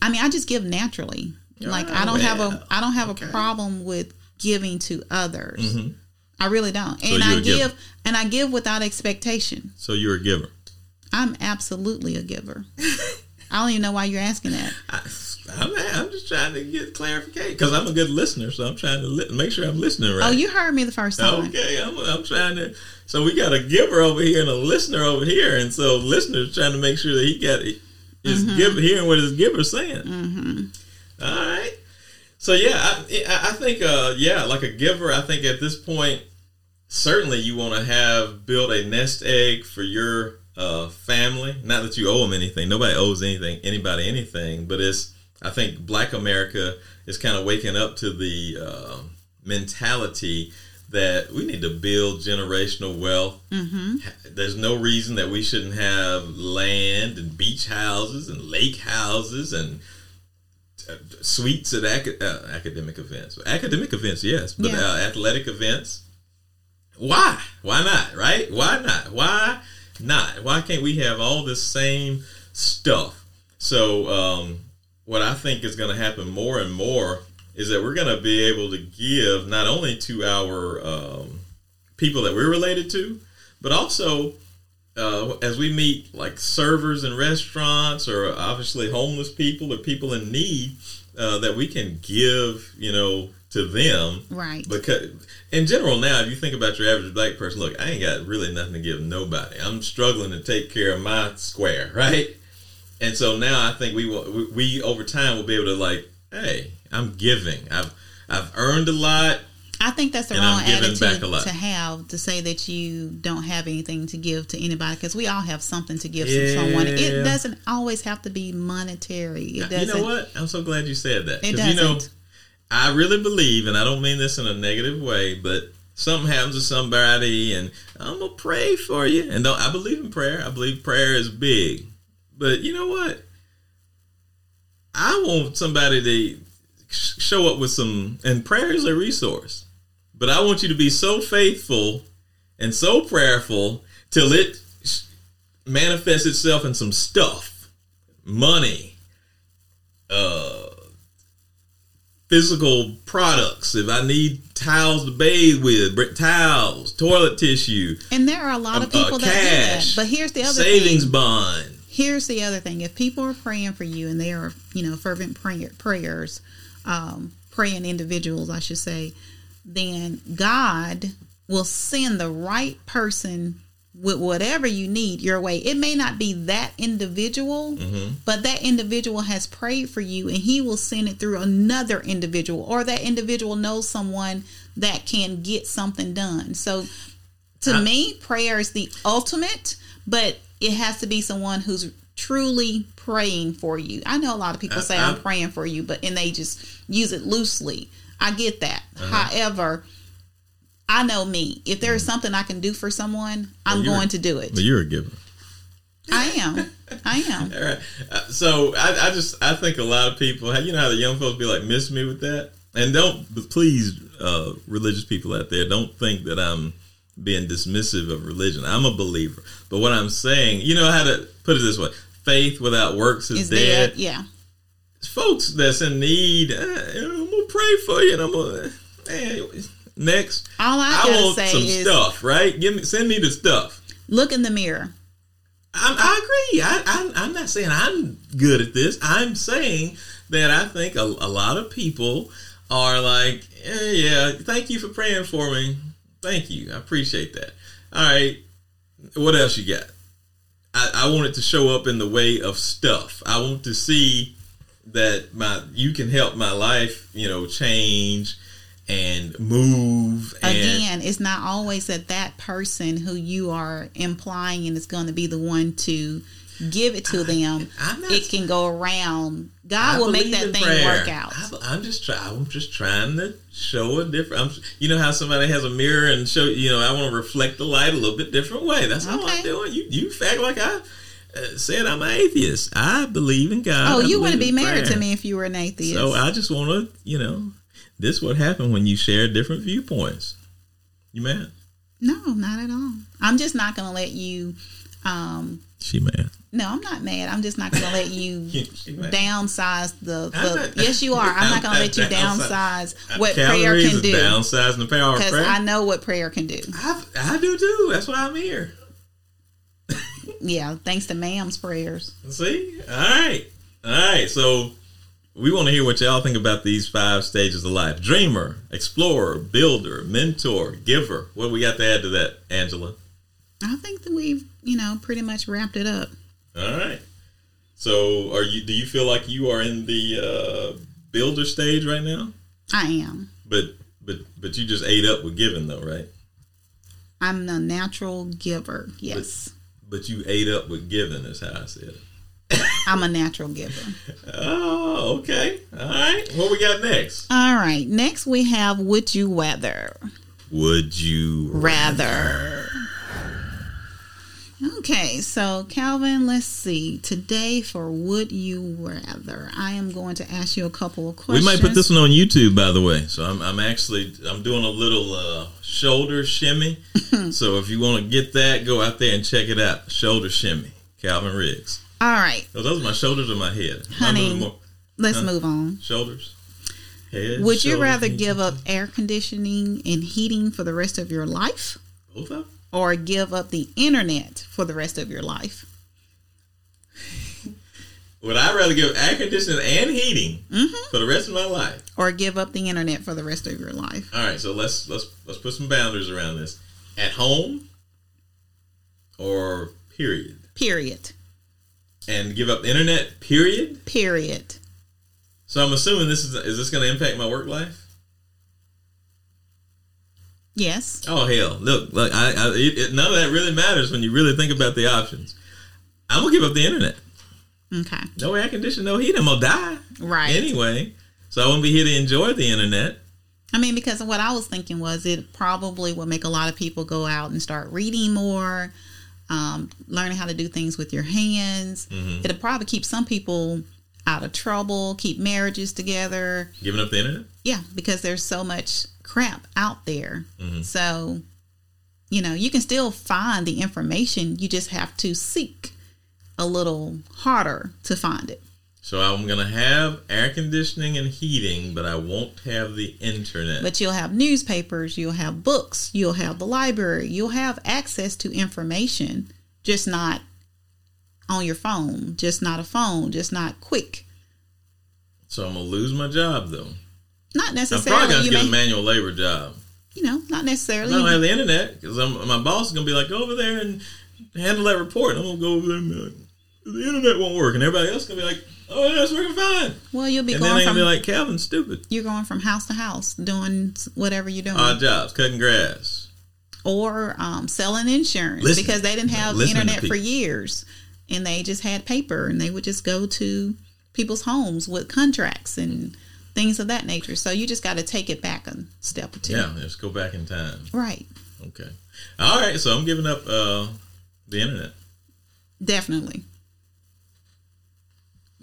I mean, I just give naturally. Like I don't have a I don't have okay. a problem with giving to others. Mhm. I really don't. So And I a giver. give and I give without expectation. So you're a giver. I'm absolutely a giver. I don't even know why you're asking that. I, I'm, I'm just trying to get clarification because I'm a good listener, so I'm trying to li- make sure I'm listening right. Oh, you heard me the first time. Okay, I'm, I'm trying to. So we got a giver over here and a listener over here, and so listeners trying to make sure that he got is Mm-hmm. give, hearing what his giver's saying. All right. So yeah, I, I I think uh, yeah, like a giver. I think at this point, certainly you want to have build a nest egg for your uh, family. Not that you owe them anything. Nobody owes anything anybody anything, but it's I think Black America is kind of waking up to the uh, mentality that we need to build generational wealth. Mm-hmm. There's no reason that we shouldn't have land and beach houses and lake houses and uh, suites at ac- uh, academic events. Academic events, yes, but uh, athletic events. Why? Why not? Right? Why not? Why not? Why can't we have all the same stuff? So, um, what I think is going to happen more and more is that we're going to be able to give not only to our um, people that we're related to, but also uh, as we meet like servers in restaurants or obviously homeless people or people in need, uh, that we can give, you know, to them. Right. Because in general now, if you think about your average black person, look, I ain't got really nothing to give nobody. I'm struggling to take care of my square, right? And so now I think we will, we, over time will be able to like, hey, I'm giving. I've I've earned a lot. I think that's the wrong attitude to have to say that you don't have anything to give to anybody because we all have something to give to someone. It doesn't always have to be monetary. It You doesn't. You know what? I'm so glad you said that. It 'Cause, you know, doesn't. I really believe, and I don't mean this in a negative way, but something happens to somebody, and I'm gonna pray for you. And don't, I believe in prayer. I believe prayer is big. But you know what? I want somebody to show up with some, and prayer is a resource. But I want you to be so faithful and so prayerful till it manifests itself in some stuff, money, uh, physical products. If I need towels to bathe with, towels, toilet tissue, And there are a lot of uh, people that do that. But here's the other savings thing. bond. Here's the other thing. If people are praying for you and they are, you know, fervent prayer, prayers, um, praying individuals, I should say, then God will send the right person with whatever you need your way. It may not be that individual, but that individual has prayed for you and he will send it through another individual or that individual knows someone that can get something done. So to I- me, prayer is the ultimate, but it has to be someone who's truly praying for you. I know a lot of people I- say I- I'm praying for you, but and they just use it loosely. I get that. Uh-huh. However, I know me. If there is something I can do for someone, I'm going to do it. But you're a giver. I am. I am. All right. Uh, so I, I just I think a lot of people, you know, how the young folks be like, miss me with that, and don't please, uh, religious people out there, don't think that I'm being dismissive of religion. I'm a believer, but what I'm saying, you know how to put it this way: faith without works is, Is dead. dead. Yeah. Folks that's in need, uh, I'm gonna pray for you, and I'm gonna. eh, next, All I I want some stuff, right? Give me, send me the stuff. look in the mirror. I, I agree. I, I, I'm not saying I'm good at this. I'm saying that I think a, a lot of people are like, eh, yeah, thank you for praying for me. Thank you. I appreciate that. All right. What else you got? I, I want it to show up in the way of stuff. I want to see that my you can help my life, you know, change and move and Again, it's not always that that person who you are implying and is going to be the one to give it to them. I'm not- it can go around. God I will make that thing prayer. work out. I, am just trying. I'm just trying to show a different. I'm, you know how somebody has a mirror and show. You know, I want to reflect the light a little bit different way. That's all I'm doing. You you act like I uh, said I'm an atheist. I believe in God. oh, I you wouldn't be married to me if you were an atheist. So I just want to, you know, this what happened when you share different viewpoints. You mad? no, not at all. I'm just not going to let you. Um, She mad. no, I'm not mad. I'm just not going to let you downsize the. The yes, you are. I'm not going to let you Downsize. what prayer can do Downsizing the power of because. I know what prayer can do. I, I do too. That's why I'm here. Yeah, thanks to Ma'am's prayers. See? All right. All right. So we want to hear what y'all think about these five stages of life dreamer, explorer, builder, mentor, giver. What do we got to add to that, Angela? I think that we've, you know, pretty much wrapped it up. All right. So are you do you feel like you are in the uh, builder stage right now? I am. But but but you just ate up with giving though, right? I'm a natural giver. Yes. But you ate up with giving is how I said it. I'm a natural giver. Oh, okay. All right. What we got next? All right. Next we have Would You Rather? Would you Rather. Okay, so Calvin, let's see. Today for Would You Rather, I am going to ask you a couple of questions. We might put this one on YouTube, by the way. So I'm, I'm actually I'm doing a little uh, shoulder shimmy. so if you want to get that, go out there and check it out. Shoulder shimmy, Calvin Riggs. All right, Oh, those are my shoulders or my head. Honey, let's Huh? move on. shoulders. Head. Would you rather give up air conditioning and heating for the rest of your life? both of them? Or give up the internet for the rest of your life? Would I rather give air conditioning and heating Mm-hmm. for the rest of my life? Or give up the internet for the rest of your life? All right, so let's let's let's put some boundaries around this. At home or period, Period. and give up internet. Period. Period. So I'm assuming this is is this going to impact my work life? Yes. Oh hell! Look, look, I, I it, it- none of that really matters when you really think about the options. I'm gonna give up the internet. Okay. No air conditioning, no heat. I'm gonna die Right. anyway. So I won't be here to enjoy the internet. I mean, because what I was thinking was it probably would make a lot of people go out and start reading more, um, learning how to do things with your hands. Mm-hmm. It'll probably keep some people out of trouble, keep marriages together. Giving up the internet. Yeah, because there's so much crap out there. Mm-hmm. So, you know, you can still find the information. You just have to seek a little harder to find it. So I'm gonna have air conditioning and heating, but I won't have the internet. But you'll have newspapers, you'll have books, you'll have the library, you'll have access to information, just not on your phone, just not a phone, just not quick. so I'm gonna lose my job though. Not necessarily. I'm probably gonna you get a manual labor job. you know, not necessarily. I don't have the internet because my boss is gonna be like, go over there and handle that report. I'm gonna go over there and be like, the internet won't work, and everybody else is gonna be like, oh, yeah, it's working fine. well, you'll be And then going they're from gonna be like, Calvin's stupid. you're going from house to house doing whatever you're doing, Odd jobs, cutting grass. or um, selling insurance because they didn't have listening internet for years, and they just had paper, and they would just go to people's homes with contracts and things of that nature. So you just got to take it back a step or two. Yeah, let's go back in time. Right. Okay. All right, so I'm giving up uh, the internet. Definitely.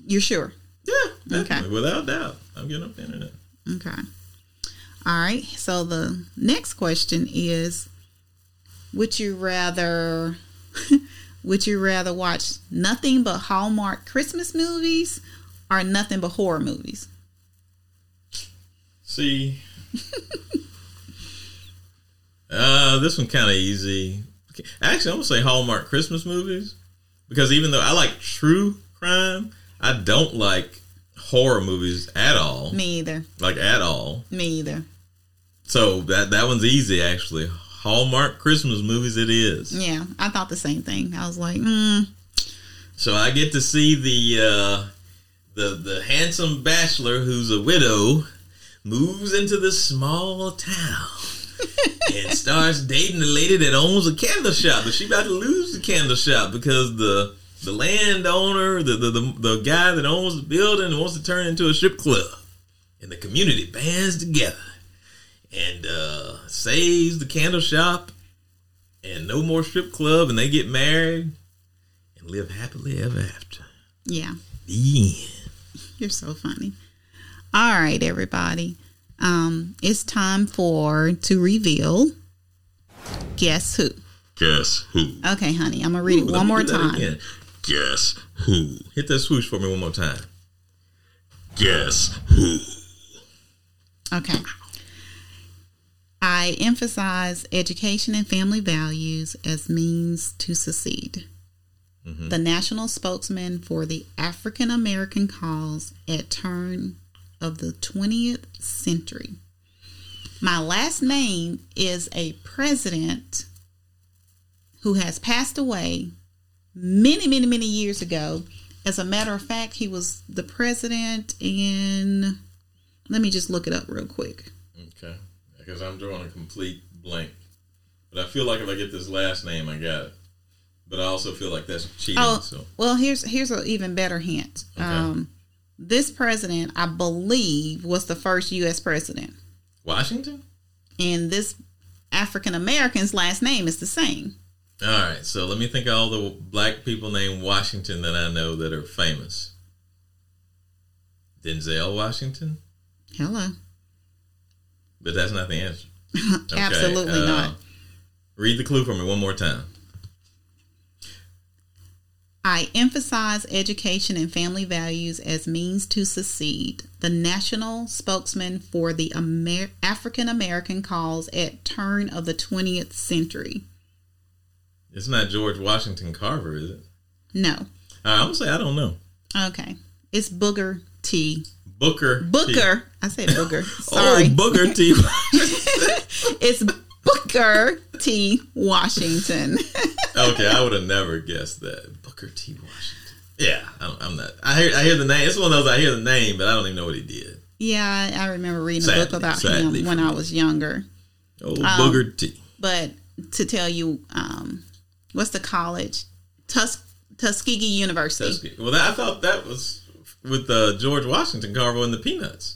You're sure? Yeah, definitely, without doubt. I'm giving up the internet. Okay. All right. So the next question is would you rather would you rather watch nothing but Hallmark Christmas movies or nothing but horror movies? See, uh, this one kind of easy. Actually, I'm gonna say Hallmark Christmas movies because even though I like true crime, I don't like horror movies at all. Me either. Like at all. Me either. So that that one's easy actually. Hallmark Christmas movies it is. Yeah, I thought the same thing. I was like, mm, So I get to see the uh, the the handsome bachelor who's a widow moves into this small town and starts dating the lady that owns a candle shop, but she about to lose the candle shop because the the landowner, the the, the the guy that owns the building wants to turn it into a strip club, and the community bands together and uh, saves the candle shop and no more strip club, and they get married and live happily ever after. yeah, The end. you're so funny. All right, everybody. Um, it's time for to reveal guess who. Guess who? Okay, honey, I'm gonna read it Ooh, let one more time. again. Guess who? Hit that swoosh for me one more time. Guess who? Okay. I emphasize education and family values as means to succeed. The national spokesman for the African American cause at turn of the 20th century. My last name is a president who has passed away many, many, many years ago. As a matter of fact, he was the president in let me just look it up real quick. Okay. Because I'm drawing a complete blank. But I feel like if I get this last name, I got it. But I also feel like that's cheating. Oh, So well, here's here's an even better hint. Okay. Um, this president, I believe, was the first U.S. president, Washington. and this African American's last name is the same. All right. So let me think of all the black people named Washington that I know that are famous. Denzel Washington, Hello, but that's not the answer. Okay, absolutely uh, not. Read the clue for me one more time. I emphasize education and family values as means to succeed. The national spokesman for the Amer- African American cause at turn of the 20th century. It's not George Washington Carver, is it? No. Uh, I'm gonna say I don't know. Okay. It's Booger T. Booker. Booker. I said Booger. Sorry. Oh, Booker T. It's Booker T. Washington. okay, I would have never guessed that. Booker T. Washington. Yeah, I don't, I'm not. I hear, I hear the name. It's one of those I hear the name, but I don't even know what he did. yeah, I remember reading a book about him when I was younger. Oh, Um, Booker T. But to tell you, um, what's the college? Tus- Tuskegee University. Tuskegee. Well, that, I thought that was with uh, George Washington Carver and the Peanuts.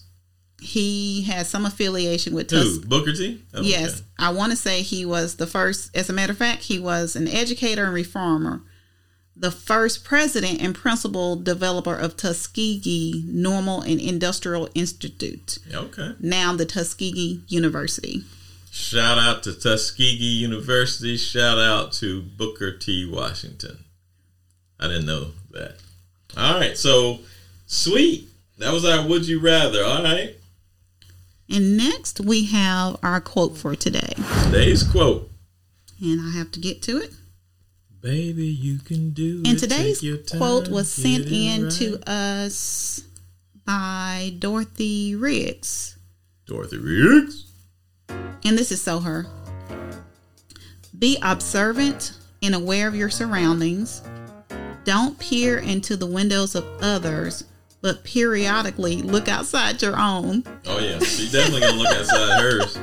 He has some affiliation with Who? Tuskegee. Booker T. Oh, Yes, okay. I want to say he was the first. As a matter of fact, he was an educator and reformer, the first president and principal developer of Tuskegee Normal and Industrial Institute, Okay. now the Tuskegee University. Shout out to Tuskegee University. Shout out to Booker T. Washington. I didn't know that. All right, so sweet. That was our Would You Rather. All right. And next we have our quote for today, Today's quote. and I have to get to it. Baby, you can do And it. today's Take your time, quote was get sent in right. to us by Dorothy Riggs. Dorothy Riggs. And this is so her. Be observant and aware of your surroundings. Don't peer into the windows of others, but periodically look outside your own. Oh yeah, she definitely gonna look outside hers.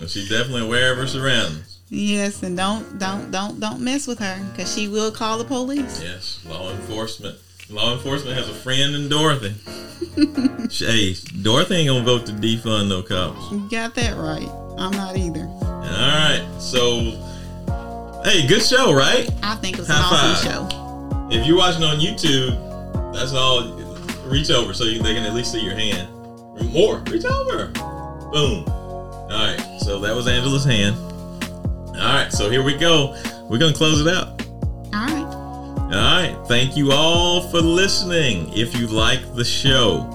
And she definitely aware of her surroundings. Yes, and don't don't don't don't mess with her because she will call the police. Yes, law enforcement. Law enforcement has a friend in Dorothy. hey, Dorothy ain't gonna vote to defund no cops. You got that right. I'm not either. All right, so hey, good show, right? I think it was an awesome five. show. If you're watching on YouTube, that's all. Reach over so you, they can at least see your hand. More, reach over. Boom. All right, so that was Angela's hand. All right, so here we go. We're gonna close it out. All right. All right. Thank you all for listening. If you like the show,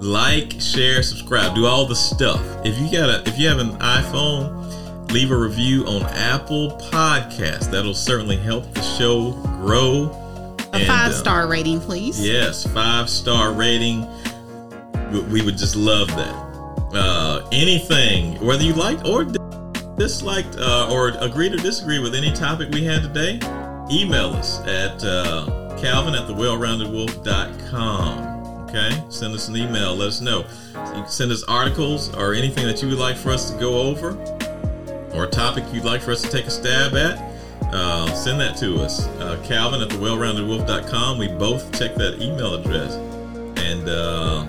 like, share, subscribe, do all the stuff. If you got a if you have an iPhone, leave a review on Apple Podcast. That'll certainly help the show grow. A And, five uh, star rating, please. Yes, five star rating. We- would just love that. Uh, anything, whether you like or disliked uh, or agreed or disagreed with any topic we had today, email us at uh, calvin at the well-roundedwolf.com. Okay? Send us an email. Let us know. You can send us articles or anything that you would like for us to go over or a topic you'd like for us to take a stab at, uh, send that to us. Uh, Calvin at the wellroundedwolf.com. We both check that email address. And uh,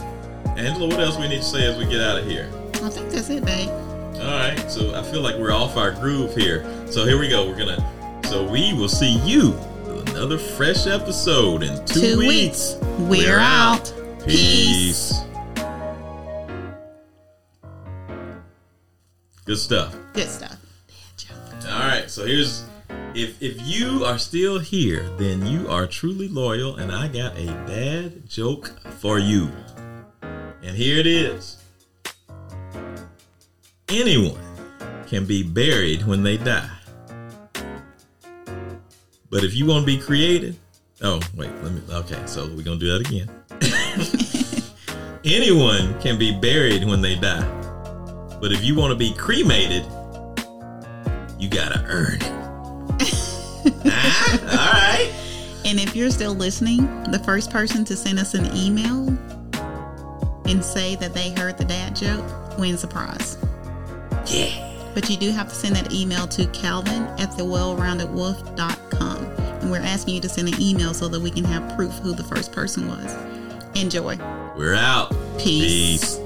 Angela, what else we need to say as we get out of here? I think that's it, babe. All right, so I feel like we're off our groove here. So here we go. We're gonna. So we will see you with another fresh episode in two, Two weeks. weeks. We're out. Peace. Good stuff. Good stuff. All right, so here's if if you are still here, then you are truly loyal, and I got a bad joke for you. And here it is. Anyone can be buried when they die. But if you want to be created, oh wait, let me okay, so we're gonna do that again. Anyone can be buried when they die. But if you want to be cremated, you gotta earn it. ah, all right. And if you're still listening, the first person to send us an email and say that they heard the dad joke wins a prize. Yeah. But you do have to send that email to calvin at the wellroundedwolf.com. And we're asking you to send an email so that we can have proof who the first person was. Enjoy. We're out. Peace. Peace.